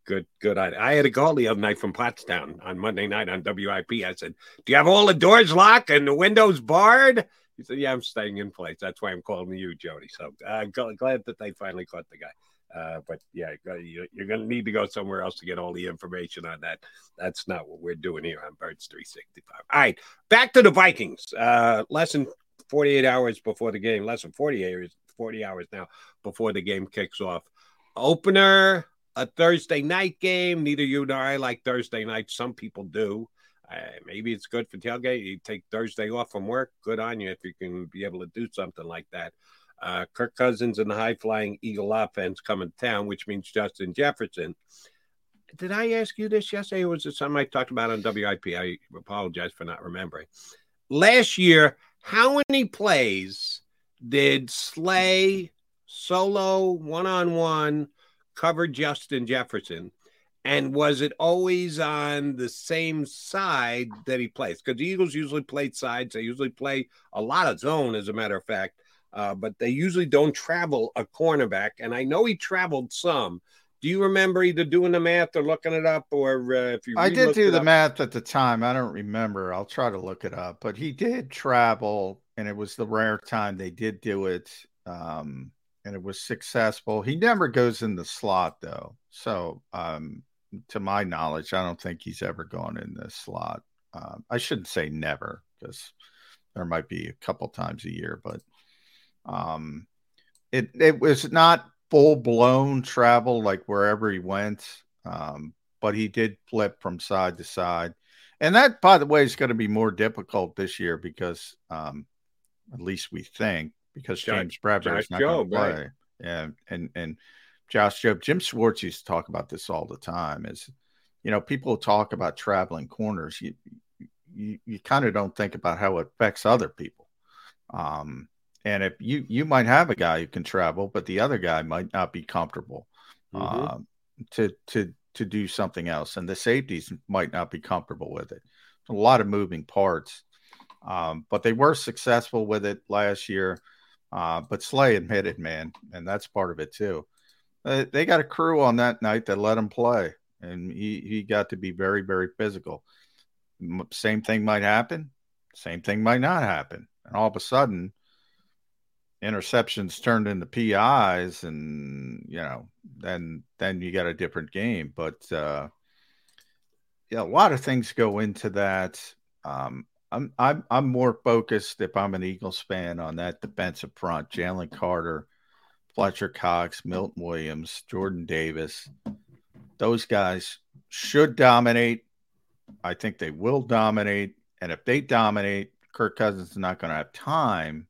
good, good. I, I had a call the other night from Pottstown on Monday night on WIP. I said, "Do you have all the doors locked and the windows barred?" He said, "Yeah, I'm staying in place. That's why I'm calling you, Jody." So I'm gl- glad that they finally caught the guy. Uh, but yeah, you- you're going to need to go somewhere else to get all the information on that. That's not what we're doing here on Birds 365. All right, back to the Vikings. Uh, less than 48 hours before the game, less than 48 hours, 40 hours now before the game kicks off. Opener, a Thursday night game. Neither you nor I like Thursday night. Some people do. Uh, maybe it's good for tailgate. You take Thursday off from work. Good on you if you can be able to do something like that. Uh, Kirk Cousins and the high flying Eagle offense coming to town, which means Justin Jefferson. did I ask you this yesterday, or was it something I talked about on WIP? I apologize for not remembering. Last year, how many plays did Slay solo one on one cover Justin Jefferson? And was it always on the same side that he plays? Because the Eagles usually play sides. They usually play a lot of zone, as a matter of fact, uh, but they usually don't travel a cornerback. And I know he traveled some. Do you remember either doing the math or looking it up, or uh, if you? I did do the up- math at the time. I don't remember. I'll try to look it up. But he did travel, and it was the rare time they did do it, um, and it was successful. He never goes in the slot though, so um, to my knowledge, I don't think he's ever gone in the slot. Um, I shouldn't say never because there might be a couple times a year, but um, it it was not full blown travel like wherever he went, um, but he did flip from side to side, and that, by the way, is going to be more difficult this year because, um, at least we think, because Josh- James Bradberry is not going to play, right. and and and Josh Jobe, Jim Schwartz used to talk about this all the time. Is you know people talk about traveling corners, you you, you kind of don't think about how it affects other people. Um, and if you you might have a guy who can travel, but the other guy might not be comfortable Mhm. um, to to to do something else, and the safeties might not be comfortable with it. A lot of moving parts, um, but they were successful with it last year. Uh, but Slay admitted, man, and that's part of it too. Uh, they got a crew on that night that let him play, and he he got to be very very physical. M- Same thing might happen, same thing might not happen, and all of a sudden, interceptions turned into PIs, and you know, then then you got a different game. But uh, yeah, a lot of things go into that. Um, I'm I'm I'm more focused if I'm an Eagles fan on that defensive front. Jalen Carter, Fletcher Cox, Milton Williams, Jordan Davis. Those guys should dominate. I think they will dominate. And if they dominate, Kirk Cousins is not going to have time.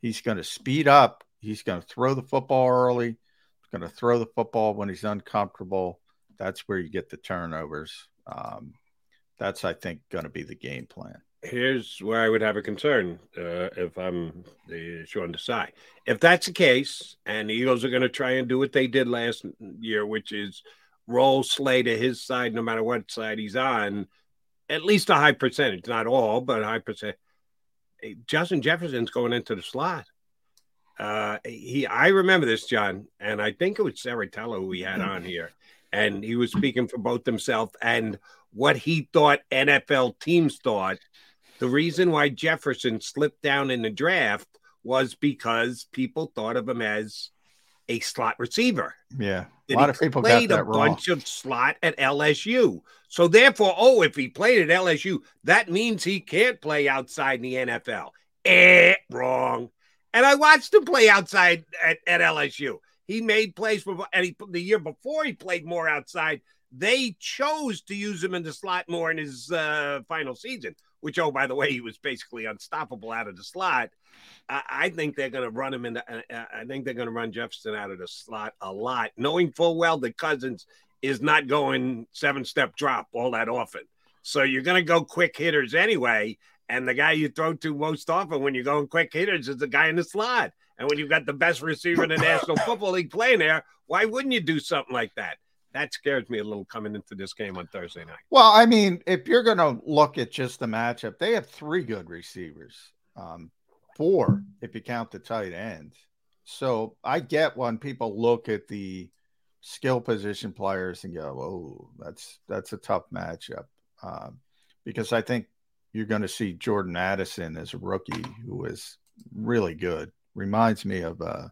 He's going to speed up. He's going to throw the football early. He's going to throw the football when he's uncomfortable. That's where you get the turnovers. Um, that's, I think, going to be the game plan. Here's where I would have a concern uh, if I'm the Sean Desai. If that's the case, and the Eagles are going to try and do what they did last year, which is roll Slay to his side, no matter what side he's on, at least a high percentage, not all, but a high percent. Justin Jefferson's going into the slot. Uh, he, I remember this, John, and I think it was Saratello who we had on here, and he was speaking for both himself and what he thought NFL teams thought. The reason why Jefferson slipped down in the draft was because people thought of him as a slot receiver. Yeah. A lot he of people got played a wrong. bunch of slot at LSU. So therefore, oh, if he played at LSU, that means he can't play outside in the NFL. Eh, wrong. And I watched him play outside at, at LSU. He made plays for, and he the year before he played more outside. They chose to use him in the slot more in his uh, final season, which, oh, by the way, he was basically unstoppable out of the slot. I, I think they're going to run him in. The, uh, uh, I think they're going to run Jefferson out of the slot a lot, knowing full well that Cousins is not going seven step drop all that often. So you're going to go quick hitters anyway. And the guy you throw to most often when you're going quick hitters is the guy in the slot. And when you've got the best receiver in the National Football League playing there, why wouldn't you do something like that? That scares me a little coming into this game on Thursday night. Well, I mean, if you're going to look at just the matchup, they have three good receivers, um, four if you count the tight ends. So I get when people look at the skill position players and go, "Oh, that's that's a tough matchup," um, because I think you're going to see Jordan Addison as a rookie who is really good. Reminds me of uh,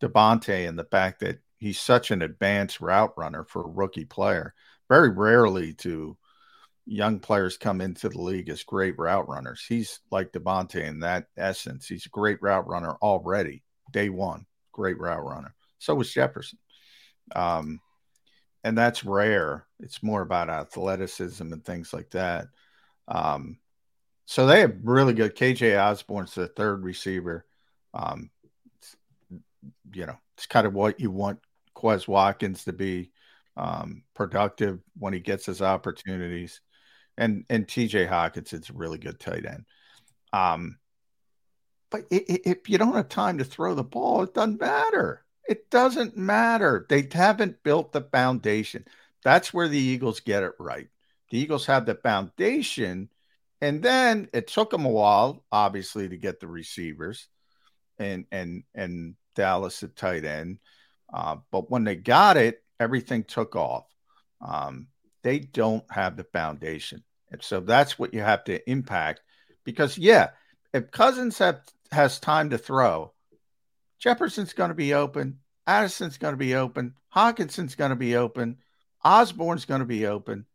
DeVonta and the fact that he's such an advanced route runner for a rookie player. Very rarely do young players come into the league as great route runners. He's like DeVonta in that essence. He's a great route runner already, day one. Great route runner. So was Jefferson. Um, and that's rare. It's more about athleticism and things like that. Um, so they have really good. KJ Osborn's the third receiver. Um, you know, it's kind of what you want Quez Watkins to be. um, productive when he gets his opportunities. And and TJ Hockenson's a really good tight end. Um, but i- i- if you don't have time to throw the ball, it doesn't matter. It doesn't matter. They haven't built the foundation. That's where the Eagles get it right. The Eagles have the foundation, and then it took them a while, obviously, to get the receivers and and and Dallas at tight end. Uh, but when they got it, everything took off. Um, they don't have the foundation, and so that's what you have to impact. Because yeah, if Cousins have, has time to throw, Jefferson's going to be open, Addison's going to be open, Hockenson's going to be open, Osborn's going to be open.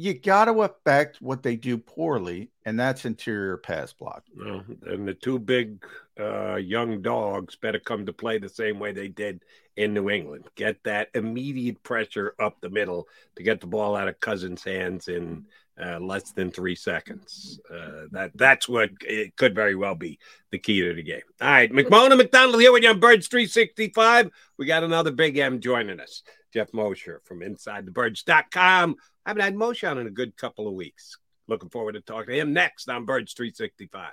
You got to affect what they do poorly, and that's interior pass block. Well, and the two big uh, young dogs better come to play the same way they did in New England. Get that immediate pressure up the middle to get the ball out of Cousins' hands in uh, less than three seconds. Uh, that that's what it could very well be the key to the game. All right, McMullen and McDonald here with you on Birds 365. We got another big M joining us, Geoff Mosher from InsideTheBirds.com. I haven't had Mosher on in a good couple of weeks. Looking forward to talking to him next on Birds 365.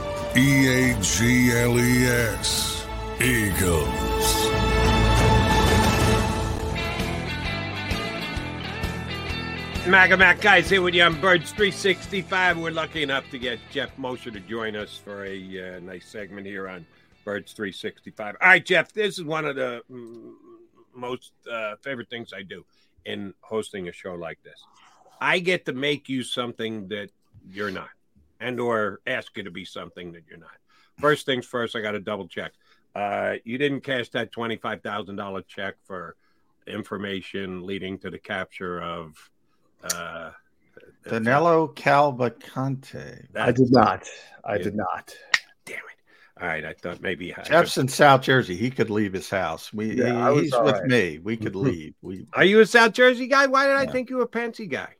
E A G L E S. Eagles. Maga Mac guys here with you on Birds 365. We're lucky enough to get Geoff Mosher to join us for a uh, nice segment here on Birds 365. All right, Geoff, this is one of the mm, most uh, favorite things I do in hosting a show like this. I get to make you something that you're not, and or ask you to be something that you're not. First things first, I got to double check. Uh, you didn't cash that twenty-five thousand dollar check for information leading to the capture of uh, Danilo Calvacante. I did not. I did not. Damn it. All right, I thought maybe I Jeff's in South Jersey. He could leave his house. We Yeah, he- he's with right. me. We could leave. We Are you a South Jersey guy? Why did I think you were a Pensy guy?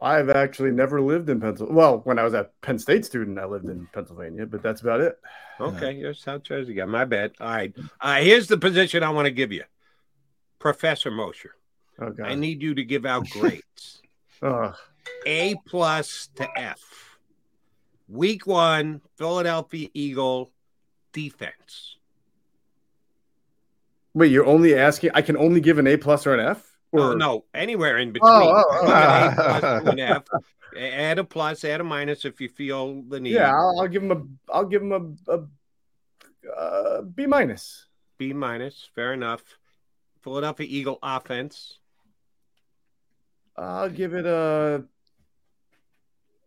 I've actually never lived in Pennsylvania. Well, when I was a Penn State student, I lived in Pennsylvania, but that's about it. Okay, you're a South Jersey guy. My bad. All right. All right, here's the position I want to give you. Professor Mosher. Oh, okay. I need you to give out grades. Ugh. A plus to F. Week one, Philadelphia Eagle defense. Wait, you're only asking? I can only give an A plus or an F? Oh, Or no, anywhere in between. Oh, oh, oh. An A plus to an F. Add a plus, add a minus if you feel the need. Yeah, I'll, I'll give him a. I'll give him a, a uh, B minus. B minus, fair enough. Philadelphia Eagle offense. I'll give it a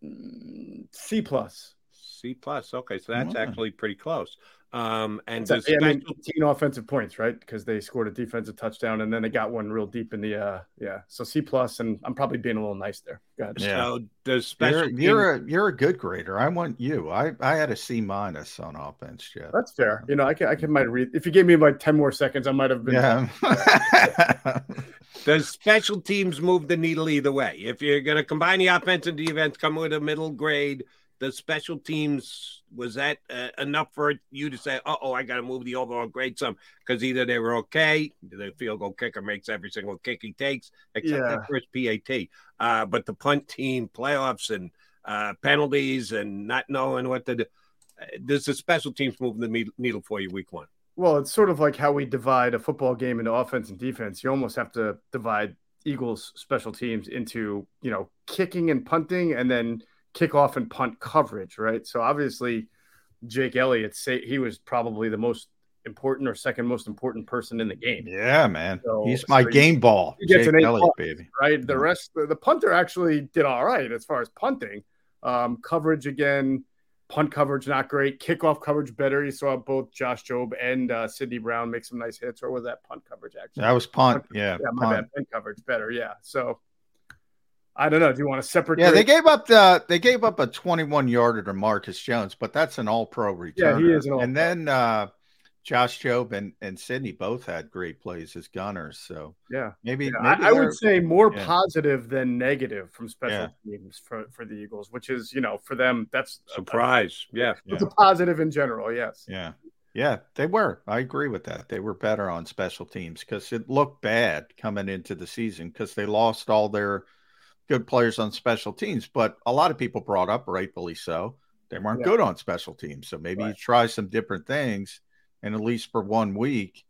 mm, plus. C plus. Okay, so that's Mhm. actually pretty close. Um, and So, does yeah, I mean, 18 offensive points, right? Because they scored a defensive touchdown and then they got one real deep in the uh yeah. So C plus, and I'm probably being a little nice there. Go. Yeah. So does special you're, you're teams- a you're a good grader. I want you. I I had a C minus on offense, Yeah, That's fair. You know, I can I can might read if you gave me like 10 more seconds, I might have been Yeah. Does special teams move the needle either way? If you're going to combine the offense and defense, come with a middle grade. The special teams was that uh, enough for you to say, "Uh oh, I got to move the overall grade some"? Because either they were okay, the field goal kicker makes every single kick he takes, except Yeah. that first PAT. Uh, but the punt team playoffs and uh, penalties and not knowing what to do. uh, Does the special teams move the needle for you week one? Well, it's sort of like how we divide a football game into offense and defense. You almost have to divide Eagles special teams into, you know, kicking and punting and then kickoff and punt coverage, right? So obviously Jake Elliott say he was probably the most important or second most important person in the game. yeah, man. So- He's my so he- game ball. He gets Jake an Elliott, plus, baby. right? The rest, the, the punter actually did all right as far as punting. Um, coverage again, punt coverage not great. Kickoff coverage better. You saw both Josh Jobe and uh, Sydney Brown make some nice hits, or was that punt coverage actually? That was punt. Yeah, yeah, my punt. bad. Punt coverage better. Yeah. So I don't know. Do you want a separate? Yeah, they gave up the they gave up a 21 yarder to Marcus Jones, but that's an all pro return. Yeah, he is an all. And then uh Josh Jobe and, and Sydney both had great plays as gunners. So Yeah. maybe, Yeah, maybe I, I would say more yeah. positive than negative from special Yeah. teams for, for the Eagles, which is, you know, for them, that's a- Surprise. Yeah. It's a positive in general. Yes. Yeah. Yeah, they were. I agree with that. They were better on special teams because it looked bad coming into the season because they lost all their good players on special teams. But a lot of people brought up, rightfully so, they weren't Yeah. good on special teams. So maybe you try some different things, and at least for one week,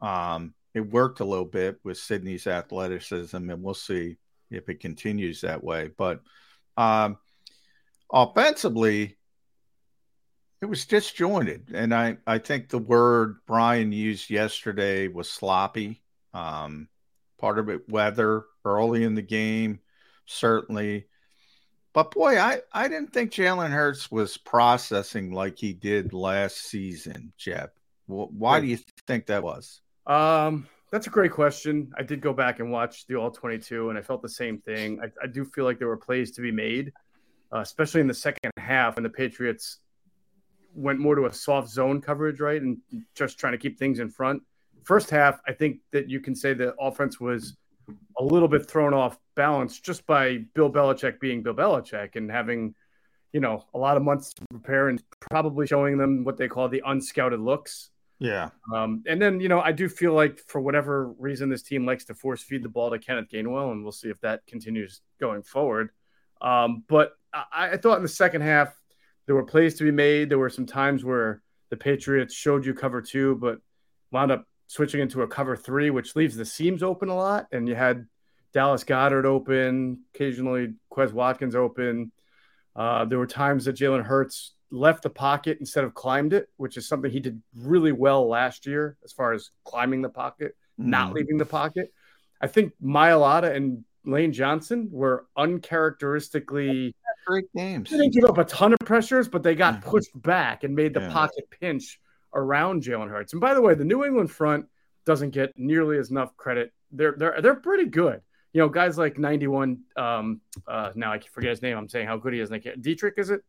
um, it worked a little bit with Sydney's athleticism, and we'll see if it continues that way. But um, offensively, it was disjointed, and I I think the word Brian used yesterday was sloppy. Um, part of it weather early in the game, certainly. But boy, I, I didn't think Jalen Hurts was processing like he did last season, Geoff. Why do you think that was? Um, that's a great question. I did go back and watch the All 22, and I felt the same thing. I, I do feel like there were plays to be made, uh, especially in the second half when the Patriots went more to a soft zone coverage, right? And just trying to keep things in front. First half, I think that you can say the offense was a little bit thrown off balance just by Bill Belichick being Bill Belichick and having, you know, a lot of months to prepare and probably showing them what they call the unscouted looks. Yeah. Um, and then, you know, I do feel like for whatever reason, this team likes to force feed the ball to Kenneth Gainwell, and we'll see if that continues going forward. Um, but I, I thought in the second half, there were plays to be made. There were some times where the Patriots showed you cover two, but wound up switching into a cover three, which leaves the seams open a lot. And you had Dallas Goedert open, occasionally Quez Watkins open. Uh, there were times that Jalen Hurts left the pocket instead of climbed it, which is something he did really well last year as far as climbing the pocket, not Mhm. leaving the pocket. I think Mailata and Lane Johnson were uncharacteristically great games. They didn't give up a ton of pressures, but they got pushed back and made the Yeah. pocket pinch around Jalen Hurts. And by the way, the New England front doesn't get nearly as enough credit. They're they're they're pretty good. You know, guys like 91. Um, uh, now I forget his name. I'm saying how good he is. and I can't- Deatrich is it?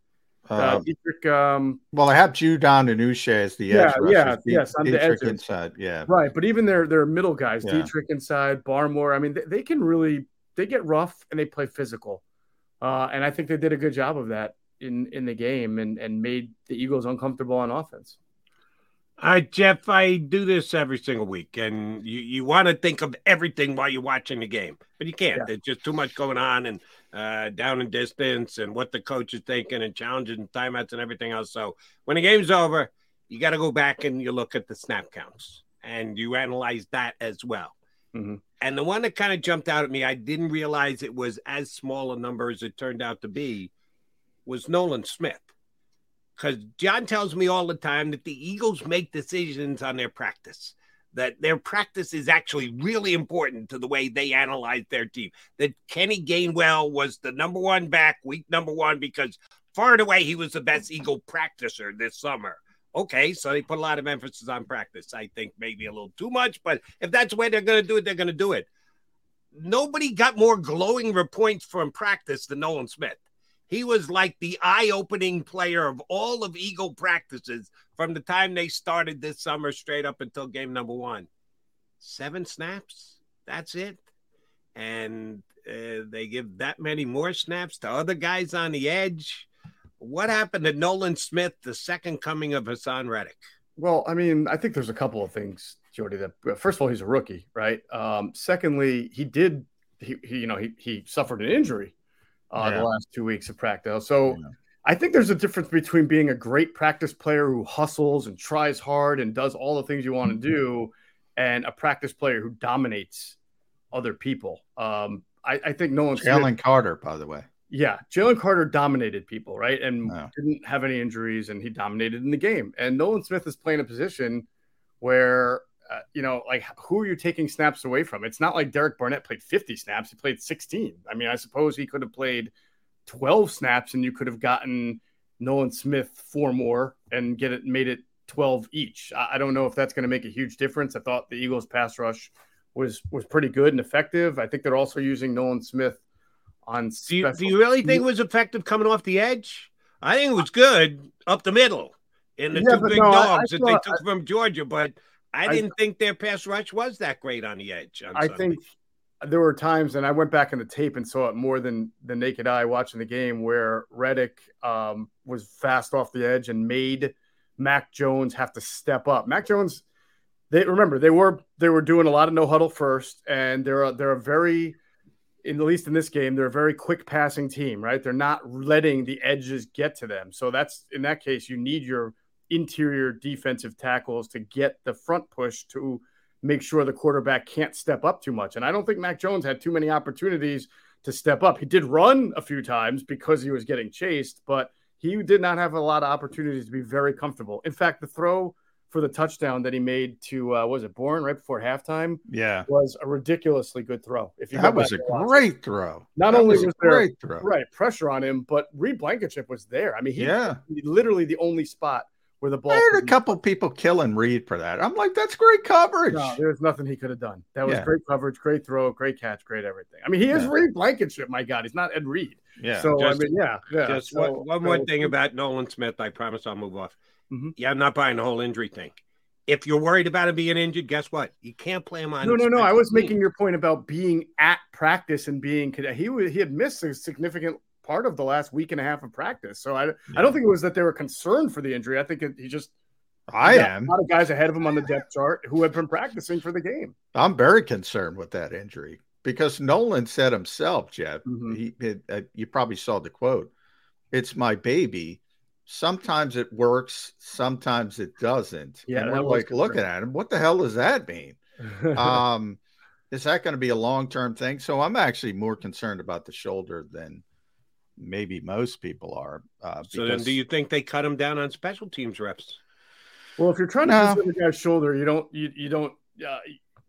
Uh, Um, Deatrich, um, well, I have Judon and Uche as the Yeah, edge yeah, yes, on the Deatrich inside. Yeah, right, but even their their middle guys, Yeah. Deatrich inside, Barmore. I mean, they, they can really they get rough and they play physical, uh, and I think they did a good job of that in in the game and and made the Eagles uncomfortable on offense. Uh, Geoff, I do this every single week, and you, you want to think of everything while you're watching the game, but you can't. There's just too much going on, and uh, down in distance, and what the coach is thinking, and challenges, and timeouts, and everything else. So when the game's over, you got to go back and you look at the snap counts, and you analyze that as well. Mhm. And the one that kind of jumped out at me, I didn't realize it was as small a number as it turned out to be, was Nolan Smith because John tells me all the time that the Eagles make decisions on their practice, that their practice is actually really important to the way they analyze their team. That Kenny Gainwell was the number one back, week number one, because far and away he was the best Eagle practicer this summer. Okay, so they put a lot of emphasis on practice. I think maybe a little too much, but if that's the way they're going to do it, they're going to do it. Nobody got more glowing reports from practice than Nolan Smith. He was like the eye opening player of all of Eagle practices from the time they started this summer straight up until game number one. Seven snaps. That's it. And uh, they give that many more snaps to other guys on the edge. What happened to Nolan Smith, the second coming of Haason Reddick? Well, I mean, I think there's a couple of things, Jody. That first of all, he's a rookie, right? Um, secondly, he did he, he you know he he suffered an injury uh, Yeah. the last two weeks of practice. So I think there's a difference between being a great practice player who hustles and tries hard and does all the things you want to do, and a practice player who dominates other people. Um, I, I think Nolan Jalen Carter, by the way. yeah, Jalen Carter dominated people, right? And Yeah. didn't have any injuries, and he dominated in the game. And Nolan Smith is playing a position where, uh, you know, like who are you taking snaps away from? It's not like Derek Barnett played 50 snaps; he played 16. I mean, I suppose he could have played 12 snaps, and you could have gotten Nolan Smith four more and get it made it 12 each. I, I don't know if that's going to make a huge difference. I thought the Eagles' pass rush was was pretty good and effective. I think they're also using Nolan Smith on Do you, do you really think it was effective coming off the edge? I think it was good up the middle in the Yeah, two big no, I- I dogs that thought- they took from Georgia, but I I- didn't think their pass rush was that great on the edge. on I Sunday. think there were times, and I went back in the tape and saw it more than the naked eye watching the game, where Reddick um, was fast off the edge and made Mac Jones have to step up. Mac Jones, they remember they were they were doing a lot of no huddle first, and they're a, they're a very, in at least in this game, they're a very quick passing team, right? They're not letting the edges get to them. So that's in that case, you need your interior defensive tackles to get the front push to make sure the quarterback can't step up too much. And I don't think Mac Jones had too many opportunities to step up. He did run a few times because he was getting chased, but he did not have a lot of opportunities to be very comfortable. In fact, the throw for the touchdown that he made to uh, was it Bourne right before halftime Yeah. was a ridiculously good throw. If you That was a great throw. Not That only was was, there great throw. right pressure on him, but Reed Blankenship was there. I mean, he, Yeah. he literally the only spot where the ball. I heard a couple people killing Reed for that. I'm like, that's great coverage. No, there's nothing he could have done. That was Yeah. great coverage, great throw, great catch, great everything. I mean, he is Yeah. Reed Blankenship. My God, he's not Ed Reed. Yeah. So Just- I mean, yeah, yeah. Just So- one, one more thing about Nolan Smith. I promise I'll move off. Mhm. Yeah, I'm not buying the whole injury thing. If you're worried about him being injured, guess what? You can't play him on. No, no, no. I was teams. making your point about being at practice and being he was he had missed a significant part of the last week and a half of practice. So I I don't think it was that they were concerned for the injury. I think it, he just I am. a lot of guys ahead of him on the depth chart who have been practicing for the game. I'm very concerned with that injury because Nolan said himself, Geoff. Mm-hmm. He, it, uh, you probably saw the quote. It's my baby. Sometimes it works, sometimes it doesn't. Yeah, and we're like looking at him. What the hell does that mean? um, is that going to be a long term thing? So I'm actually more concerned about the shoulder than maybe most people are. Uh, So then, do you think they cut him down on special teams reps? Well, if you're trying to No. the guy's shoulder, you don't you, you don't uh,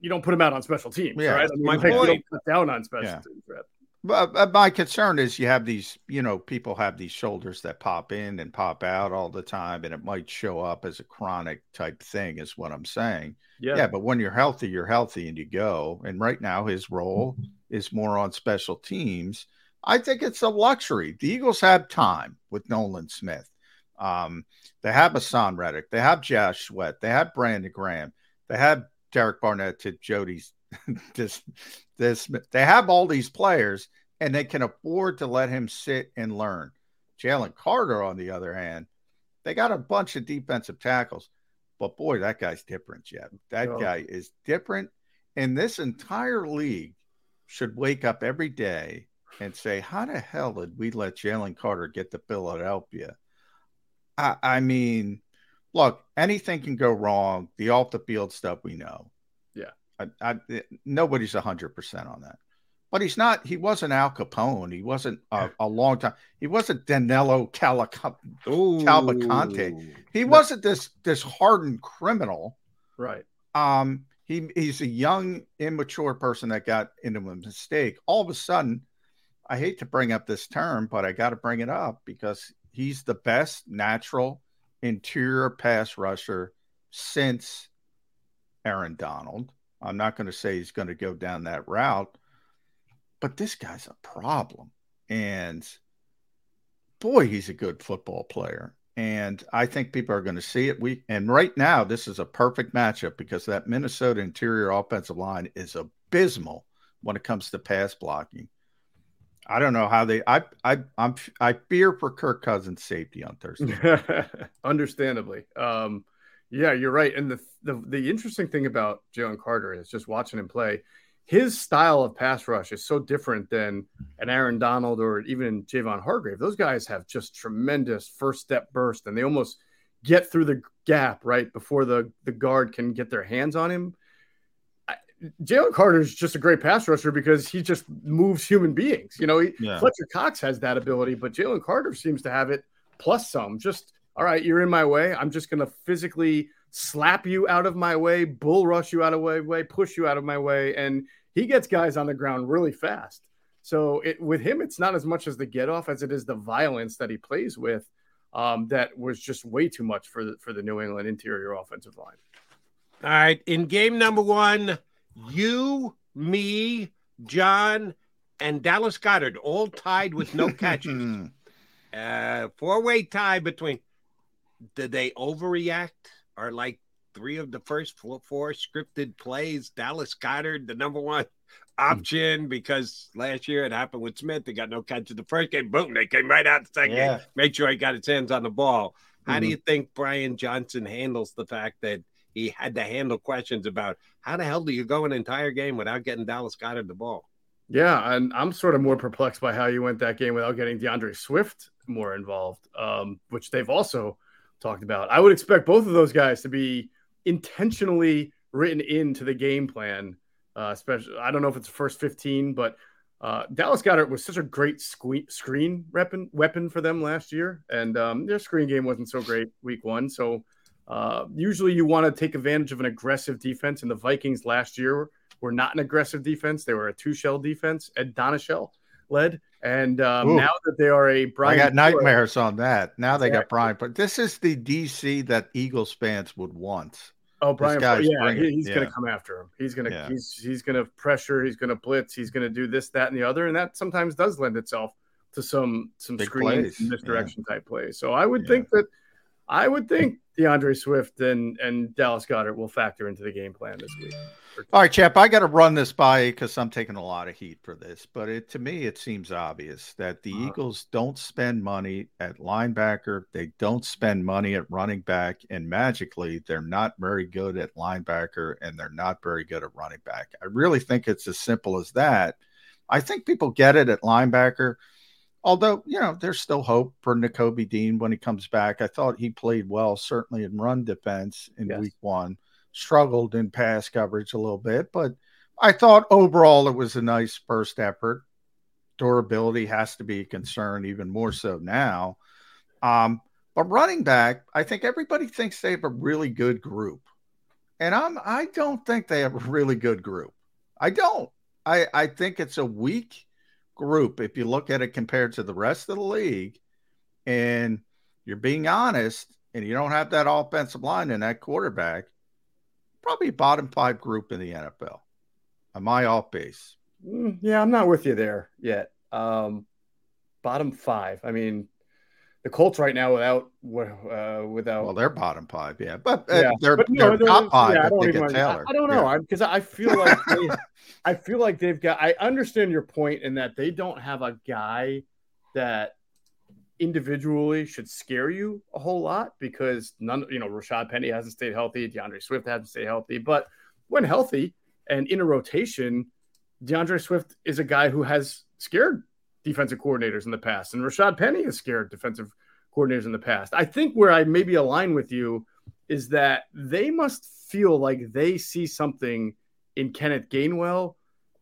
you don't put him out on special teams, Yeah, right? I mean, my you you point. don't put down on special Yeah. teams, right? But uh, my concern is you have these, you know, people have these shoulders that pop in and pop out all the time, and it might show up as a chronic type thing, is what I'm saying. Yeah. but when you're healthy, you're healthy and you go. And right now, his role is more on special teams. I think it's a luxury. The Eagles have time with Nolan Smith. Um, they have Haason Reddick. They have Josh Sweat. They have Brandon Graham. They have Derek Barnett to Jody's this this they have all these players and they can afford to let him sit and learn. Jalen Carter, on the other hand, they got a bunch of defensive tackles, but boy, that guy's different, Jeb. That guy is different. And this entire league should wake up every day and say, How the hell did we let Jalen Carter get to Philadelphia? I, I mean, look, anything can go wrong. The off the field stuff we know. Yeah. I, I, nobody's 100% on that. But he's not, he wasn't Al Capone. He wasn't a, a long time. He wasn't Danelo Calica- Calvacante. He wasn't this this hardened criminal. Right. Um, he he's a young, immature person that got into a mistake. All of a sudden, I hate to bring up this term, but I got to bring it up because he's the best natural interior pass rusher since Aaron Donald. I'm not going to say he's going to go down that route, but this guy's a problem. And boy, he's a good football player. And I think people are going to see it. We and right now, this is a perfect matchup because that Minnesota interior offensive line is abysmal when it comes to pass blocking. I don't know how they. I I I'm I fear for Kirk Cousins' safety on Thursday. Understandably. Um, yeah, you're right. And the, the the interesting thing about Jalen Carter is just watching him play. His style of pass rush is so different than an Aaron Donald or even Javon Hargrave. Those guys have just tremendous first step burst, and they almost get through the gap right before the the guard can get their hands on him. I- Jalen Carter is just a great pass rusher because he just moves human beings. You know, he, Yeah. Fletcher Cox has that ability, but Jalen Carter seems to have it plus some. Just all right, you're in my way. I'm just going to physically slap you out of my way, bull rush you out of my way, push you out of my way, and he gets guys on the ground really fast. So it with him, it's not as much as the get off as it is the violence that he plays with. Um, that was just way too much for the for the New England interior offensive line. All right. In game number one, you, me, John, and Dallas Goedert all tied with no catches. uh, four way tie between. Did they overreact? Are like three of the first four, four scripted plays Dallas Goedert, the number one option, because last year it happened with Smith. They got no catch in the first game. Boom, they came right out the second Yeah. game. Make sure he got his hands on the ball. How do Mhm. you think Brian Johnson handles the fact that he had to handle questions about how the hell do you go an entire game without getting Dallas Goedert the ball? Yeah, and I'm sort of more perplexed by how you went that game without getting D'Andre Swift more involved, um, which they've also talked about. I would expect both of those guys to be intentionally written into the game plan. Uh, especially, I don't know if it's the first 15, but uh, Dallas Goedert was such a great sque- screen weapon weapon for them last year, and um, their screen game wasn't so great week one. So uh, usually you want to take advantage of an aggressive defense, and the Vikings last year were not an aggressive defense; they were a two shell defense. Ed Donatell led, and um, now that they are a I Brian got Flores- nightmares on that. Now they got Brian, but this is the DC that Eagles fans would want. Oh, Brian, yeah, he- he's going to come after him. He's going to Yeah. he's he's going to pressure. He's going to blitz. He's going to do this, that, and the other, and that sometimes does lend itself to some some Big screen plays, yeah. misdirection type plays. So I would think that I would think D'Andre Swift and and Dallas Goedert will factor into the game plan this week. All right, Chap, I got to run this by because I'm taking a lot of heat for this, but it to me it seems obvious that the uh-huh. Eagles don't spend money at linebacker, they don't spend money at running back, and magically they're not very good at linebacker and they're not very good at running back. I really think it's as simple as that. I think people get it at linebacker. Although, you know, there's still hope for Nakobe Dean when he comes back. I thought he played well, certainly in run defense in Yes. week one struggled in pass coverage a little bit, but I thought overall it was a nice first effort. Durability has to be a concern, even more so now. Um, but running back, I think everybody thinks they have a really good group, and I'm I don't think they have a really good group. I don't. I I think it's a weak group if you look at it compared to the rest of the league, and you're being honest, and you don't have that offensive line and that quarterback probably bottom five group in the NFL. Am I off base? Mm, yeah, I'm not with you there yet. Um, bottom five. I mean, the Colts right now without uh, without. Well, they're bottom five, yeah, but uh, Yeah. they're, But, they're they're- top five. yeah, I don't they even. I, I don't know because I feel like they, I feel like they've got. I understand your point in that they don't have a guy that individually should scare you a whole lot because none. You know, Rashad Penny hasn't stayed healthy. D'Andre Swift hasn't stayed healthy, but when healthy and in a rotation, D'Andre Swift is a guy who has scared defensive coordinators in the past, and Rashad Penny has scared defensive coordinators in the past. I think where I maybe align with you is that they must feel like they see something in Kenneth Gainwell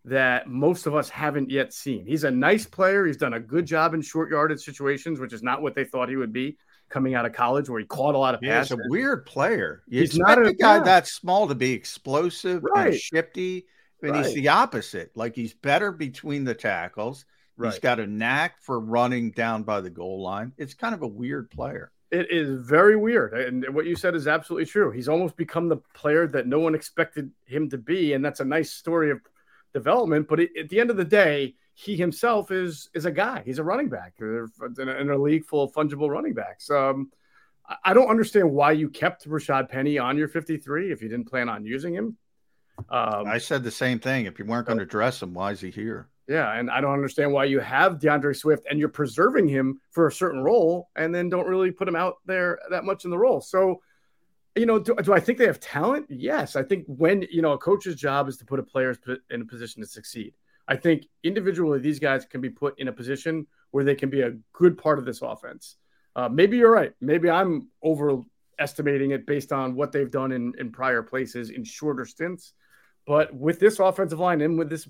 that most of us haven't yet seen. He's a nice player. He's done a good job in short yardage situations, which is not what they thought he would be coming out of college, where he caught a lot of Yeah, he's passes. a weird player. You He's not a- guy yeah. that small to be explosive and shifty, and he's Right. the opposite. Like he's better between the tackles. He's Right. got a knack for running down by the goal line. It's kind of a weird player. It is very weird. And what you said is absolutely true. He's almost become the player that no one expected him to be. And that's a nice story of development. But at the end of the day, he himself is is a guy. He's a running back in a, in a league full of fungible running backs. Um, I- I don't understand why you kept Rashad Penny on your 53 if you didn't plan on using him. Um, I said the same thing. If you weren't going to dress him, why is he here? Yeah, and I don't understand why you have D'Andre Swift and you're preserving him for a certain role and then don't really put him out there that much in the role. So, you know, do, do I think they have talent? Yes. I think when, you know, a coach's job is to put a player in a position to succeed. I think individually these guys can be put in a position where they can be a good part of this offense. Uh, maybe you're right. Maybe I'm overestimating it based on what they've done in, in prior places in shorter stints. But with this offensive line and with this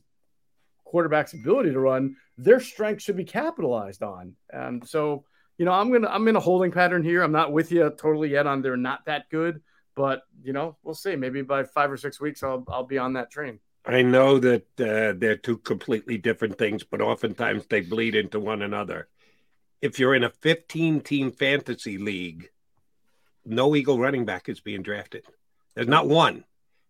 quarterback's ability to run, their strength should be capitalized on. And so, you know, I'm gonna I'm in a holding pattern here. I'm not with you totally yet on they're not that good, but you know, we'll see. Maybe by five or six weeks, I'll I'll be on that train. I know that uh, they're two completely different things, but oftentimes they bleed into one another. If you're in a 15 team fantasy league, no Eagle running back is being drafted. There's not one.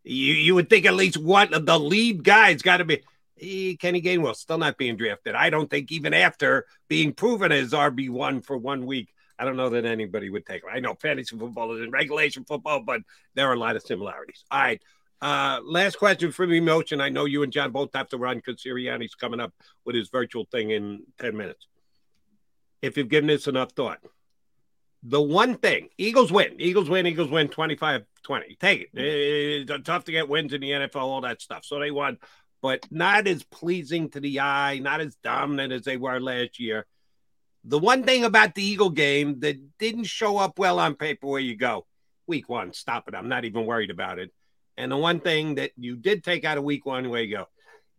You you would think at least one of the lead guys got to be eh, Kenny Gainwell still not being drafted. I don't think even after being proven as RB one for one week, I don't know that anybody would take him. I know fantasy football is in regulation football, but there are a lot of similarities. All right. Uh, last question for from Emotion. I know you and John both have to run because Sirianni's coming up with his virtual thing in 10 minutes. If you've given this enough thought, the one thing Eagles win, Eagles win, Eagles win 25 20. Take it. It's tough to get wins in the NFL, all that stuff. So they won, but not as pleasing to the eye, not as dominant as they were last year. The one thing about the Eagle game that didn't show up well on paper where you go, week one, stop it. I'm not even worried about it. And the one thing that you did take out of week one where you go,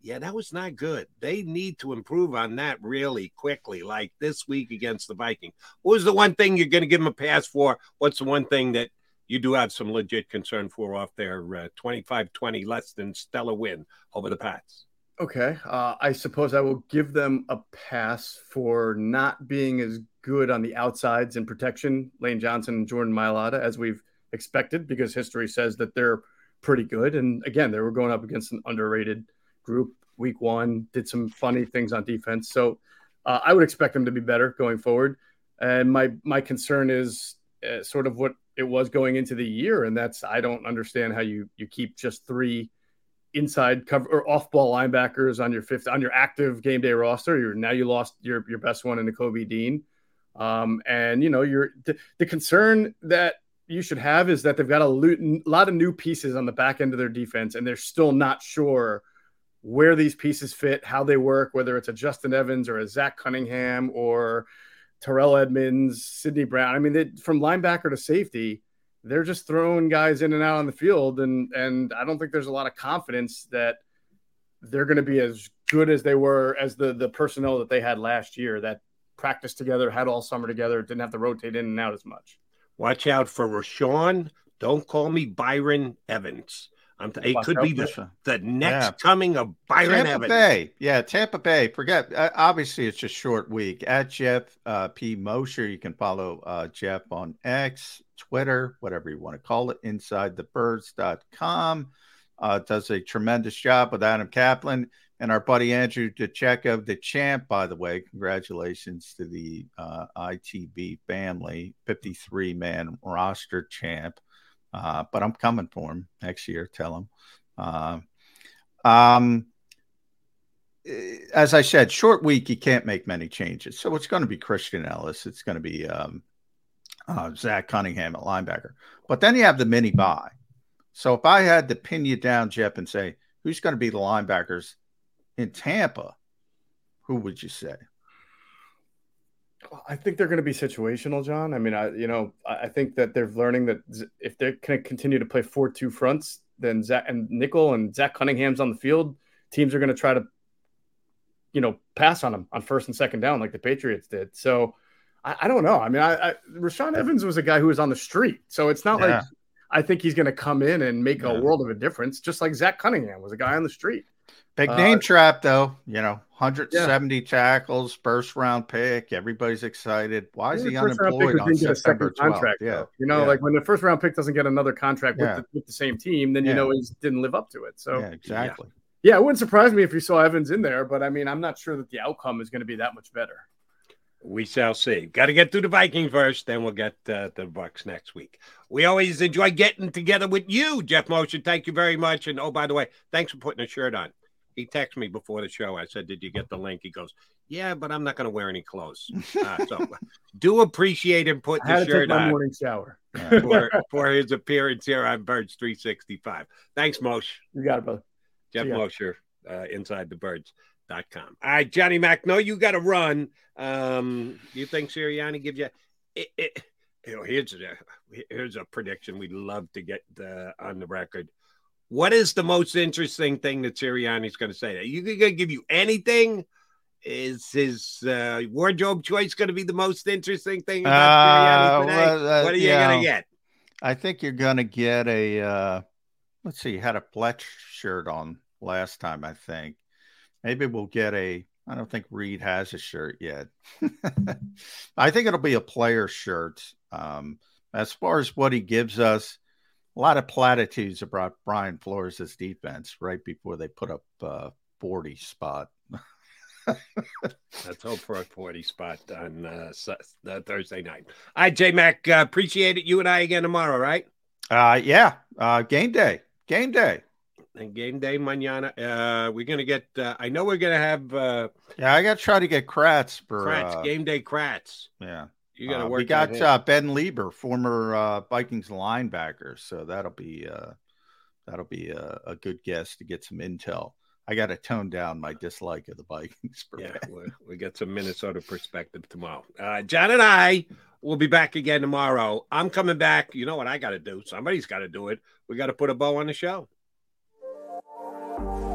yeah, that was not good. They need to improve on that really quickly, like this week against the Vikings. What was the one thing you're going to give them a pass for? What's the one thing that you do have some legit concern for off their 25 20 less than stellar win over the Pats? Okay. Uh, I suppose I will give them a pass for not being as good on the outsides in protection, Lane Johnson and Jordan Mailata, as we've expected, because history says that they're pretty good. And again, they were going up against an underrated group week one, did some funny things on defense. So uh, I would expect them to be better going forward. And my my concern is uh, sort of what it was going into the year, and that's I don't understand how you you keep just three inside cover or off ball linebackers on your fifth on your active game day roster. You're now you lost your your best one in Kobe Dean. Um, and you know, you're the, the concern that you should have is that they've got a lot of new pieces on the back end of their defense, and they're still not sure where these pieces fit, how they work, whether it's a Justin Evans or a Zach Cunningham or Terrell Edmunds, Sydney Brown. I mean, they, from linebacker to safety, they're just throwing guys in and out on the field, and and I don't think there's a lot of confidence that they're going to be as good as they were as the the personnel that they had last year that practiced together, had all summer together, didn't have to rotate in and out as much. Watch out for Rashaan. Don't call me Byron Evans. I'm t- it could be the, the next Yeah. coming of Byron Tampa Evans. Bay. Yeah, Tampa Bay. Forget. Uh, obviously, it's a short week. At Geoff uh, P. Mosher, you can follow uh, Geoff on X, Twitter, whatever you want to call it, InsideTheBirds.com. Uh, does a tremendous job with Adam Caplan. and our buddy Andrew Dechekov, the champ, by the way. Congratulations to the uh, ITB family, 53 man roster champ. Uh, but I'm coming for him next year. Tell him. Uh, um, as I said, short week, you can't make many changes. So it's going to be Christian Ellis. It's going to be um, uh, Zach Cunningham at linebacker. But then you have the mini bye. So if I had to pin you down, Geoff, and say, who's going to be the linebackers in Tampa, who would you say? I think they're going to be situational, John. I mean, I you know I think that they're learning that if they're going to continue to play four two fronts, then Zach and Nickel and Zach Cunningham's on the field, teams are going to try to, you know, pass on them on first and second down like the Patriots did. So I, I don't know. I mean, I, I Rashaan Evans was a guy who was on the street, so it's not Yeah. like I think he's going to come in and make Yeah. a world of a difference, just like Zach Cunningham was a guy on the street. Big Uh, name trap, though. You know, 170 tackles, first round pick. Everybody's excited. Why is he first round pick unemployed on a September 12th? contract. Yeah. though. You know, Yeah. like when the first round pick doesn't get another contract with, Yeah. the, with the same team, then you know he didn't live up to it. So yeah, exactly. Yeah, it wouldn't surprise me if you saw Evans in there, but I mean, I'm not sure that the outcome is going to be that much better. We shall see. Got to get through the Vikings first, then we'll get uh, the Bucks next week. We always enjoy getting together with you, Geoff Mosher. Thank you very much. And oh, by the way, thanks for putting a shirt on. He texted me before the show. I said, "Did you get the link?" He goes, "Yeah, but I'm not going to wear any clothes." Uh, so, do appreciate him putting the shirt on morning shower. for, for his appearance here on Birds 365. Thanks, Mosh. You got it, brother. Geoff Mosher, uh, inside the birds.com. All right, Johnny Mac, no, you got to run. Um, you think Sirianni gives you it, it, you know, here's a here's a prediction we'd love to get uh, on the record. What is the most interesting thing that Sirianni's going to say? Are you going to give you anything? Is his uh, wardrobe choice going to be the most interesting thing about Uh, Sirianni today? well, uh, what are you going to get? I think you're going to get a, uh, let's see, you had a Fletch shirt on last time, I think. Maybe we'll get a, I don't think Reed has a shirt yet. I think it'll be a player shirt. Um, as far as what he gives us, a lot of platitudes about Brian Flores' defense right before they put up uh, 40 spot. Let's hope for a 40 spot on uh, uh, Thursday night. All right, J Mac, uh, appreciate it. You and I again tomorrow, right? Uh, yeah, uh, game day, game day. And game day mañana. Uh, we're gonna get. Uh, I know we're gonna have uh, Yeah, I got to try to get Kratz for Kratz uh, game day. Kratz. Yeah, You gotta Uh, work. We got uh, Ben Leber, former uh, Vikings linebacker, so that'll be uh, that'll be a, a good guess to get some intel. I got to tone down my dislike of the Vikings. For Yeah, we we get some Minnesota perspective tomorrow. Uh, John and I will be back again tomorrow. I'm coming back. You know what I got to do? Somebody's got to do it. We got to put a bow on the show. Go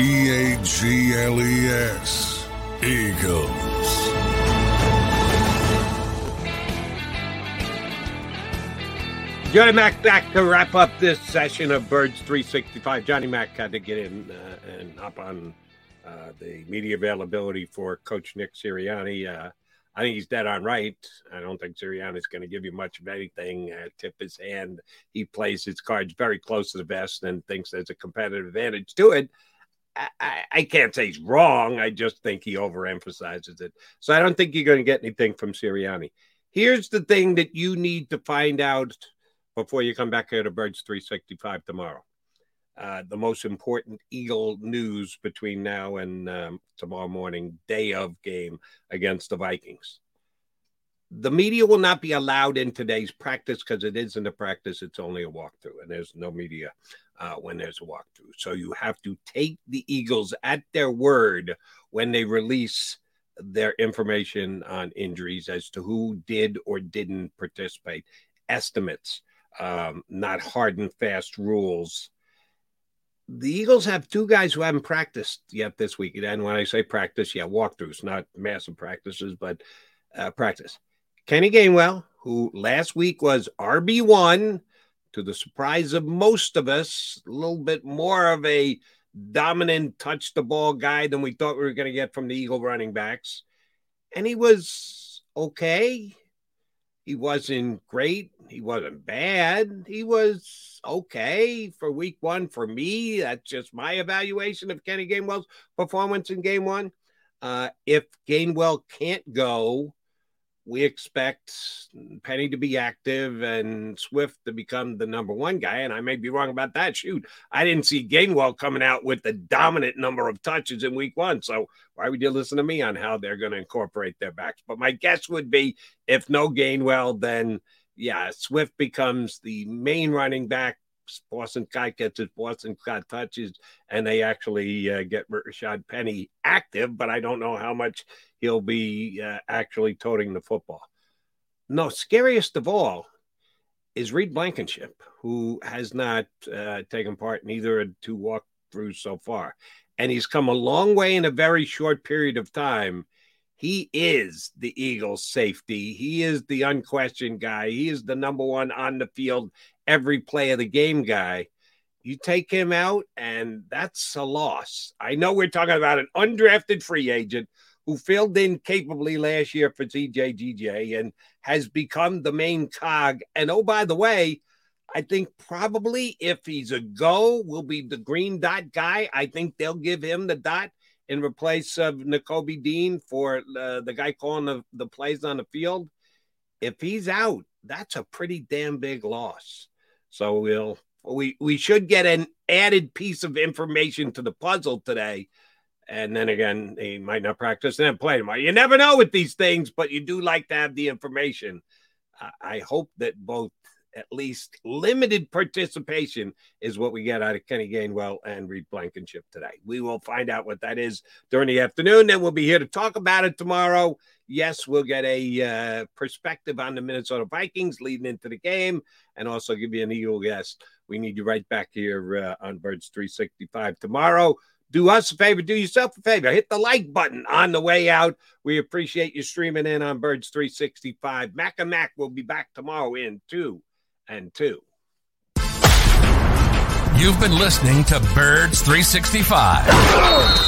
E A G L E S. Eagles. Johnny Mac back to wrap up this session of Birds 365. Johnny Mac had to get in uh, and hop on uh, the media availability for Coach Nick Sirianni. Uh, I think he's dead on right. I don't think Sirianni's going to give you much of anything. Uh, tip his hand. He plays his cards very close to the vest and thinks there's a competitive advantage to it. I, I, can't say he's wrong. I just think he overemphasizes it. So I don't think you're going to get anything from Sirianni. Here's the thing that you need to find out before you come back here to Birds 365 tomorrow. Uh, the most important Eagle news between now and um, tomorrow morning, day of game against the Vikings. The media will not be allowed in today's practice because it isn't a practice, it's only a walkthrough, and there's no media uh, when there's a walkthrough. So you have to take the Eagles at their word when they release their information on injuries as to who did or didn't participate, estimates, um, not hard and fast rules the Eagles have two guys who haven't practiced yet this week. And when I say practice, yeah, walkthroughs, not massive practices, but uh, practice. Kenny Gainwell, who last week was RB1, to the surprise of most of us, a little bit more of a dominant touch the ball guy than we thought we were going to get from the Eagle running backs. And he was okay. He wasn't great. He wasn't bad. He was okay for week one for me. That's just my evaluation of Kenny Gainwell's performance in game one. Uh, if Gainwell can't go, we expect Penny to be active and Swift to become the number one guy. And I may be wrong about that. Shoot, I didn't see Gainwell coming out with the dominant number of touches in week one. So why would you listen to me on how they're going to incorporate their backs? But my guess would be if no Gainwell, then yeah, Swift becomes the main running back. Boston Scott gets his Boston Scott touches, and they actually uh, get Rashad Penny active, but I don't know how much he'll be uh, actually toting the football. No, scariest of all is Reed Blankenship, who has not uh, taken part in either of two walkthroughs so far. And he's come a long way in a very short period of time. He is the Eagles' safety. He is the unquestioned guy. He is the number one on the field, every play of the game guy. You take him out, and that's a loss. I know we're talking about an undrafted free agent who filled in capably last year for CJGJ and has become the main cog. And oh, by the way, I think probably if he's a go, will be the green dot guy. I think they'll give him the dot in replace of Nakobe Dean for uh, the guy calling the, the plays on the field. If he's out, that's a pretty damn big loss. So we'll we we should get an added piece of information to the puzzle today and then again, he might not practice and then play tomorrow. You never know with these things, but you do like to have the information. I hope that both at least limited participation is what we get out of Kenny Gainwell and Reed Blankenship today. We will find out what that is during the afternoon. Then we'll be here to talk about it tomorrow. Yes, we'll get a uh, perspective on the Minnesota Vikings leading into the game and also give you an Eagle guest. We need you right back here uh, on Birds 365 tomorrow do us a favor, do yourself a favor, hit the like button on the way out. We appreciate you streaming in on Birds 365. Mac and Mac will be back tomorrow in two and two. You've been listening to Birds 365.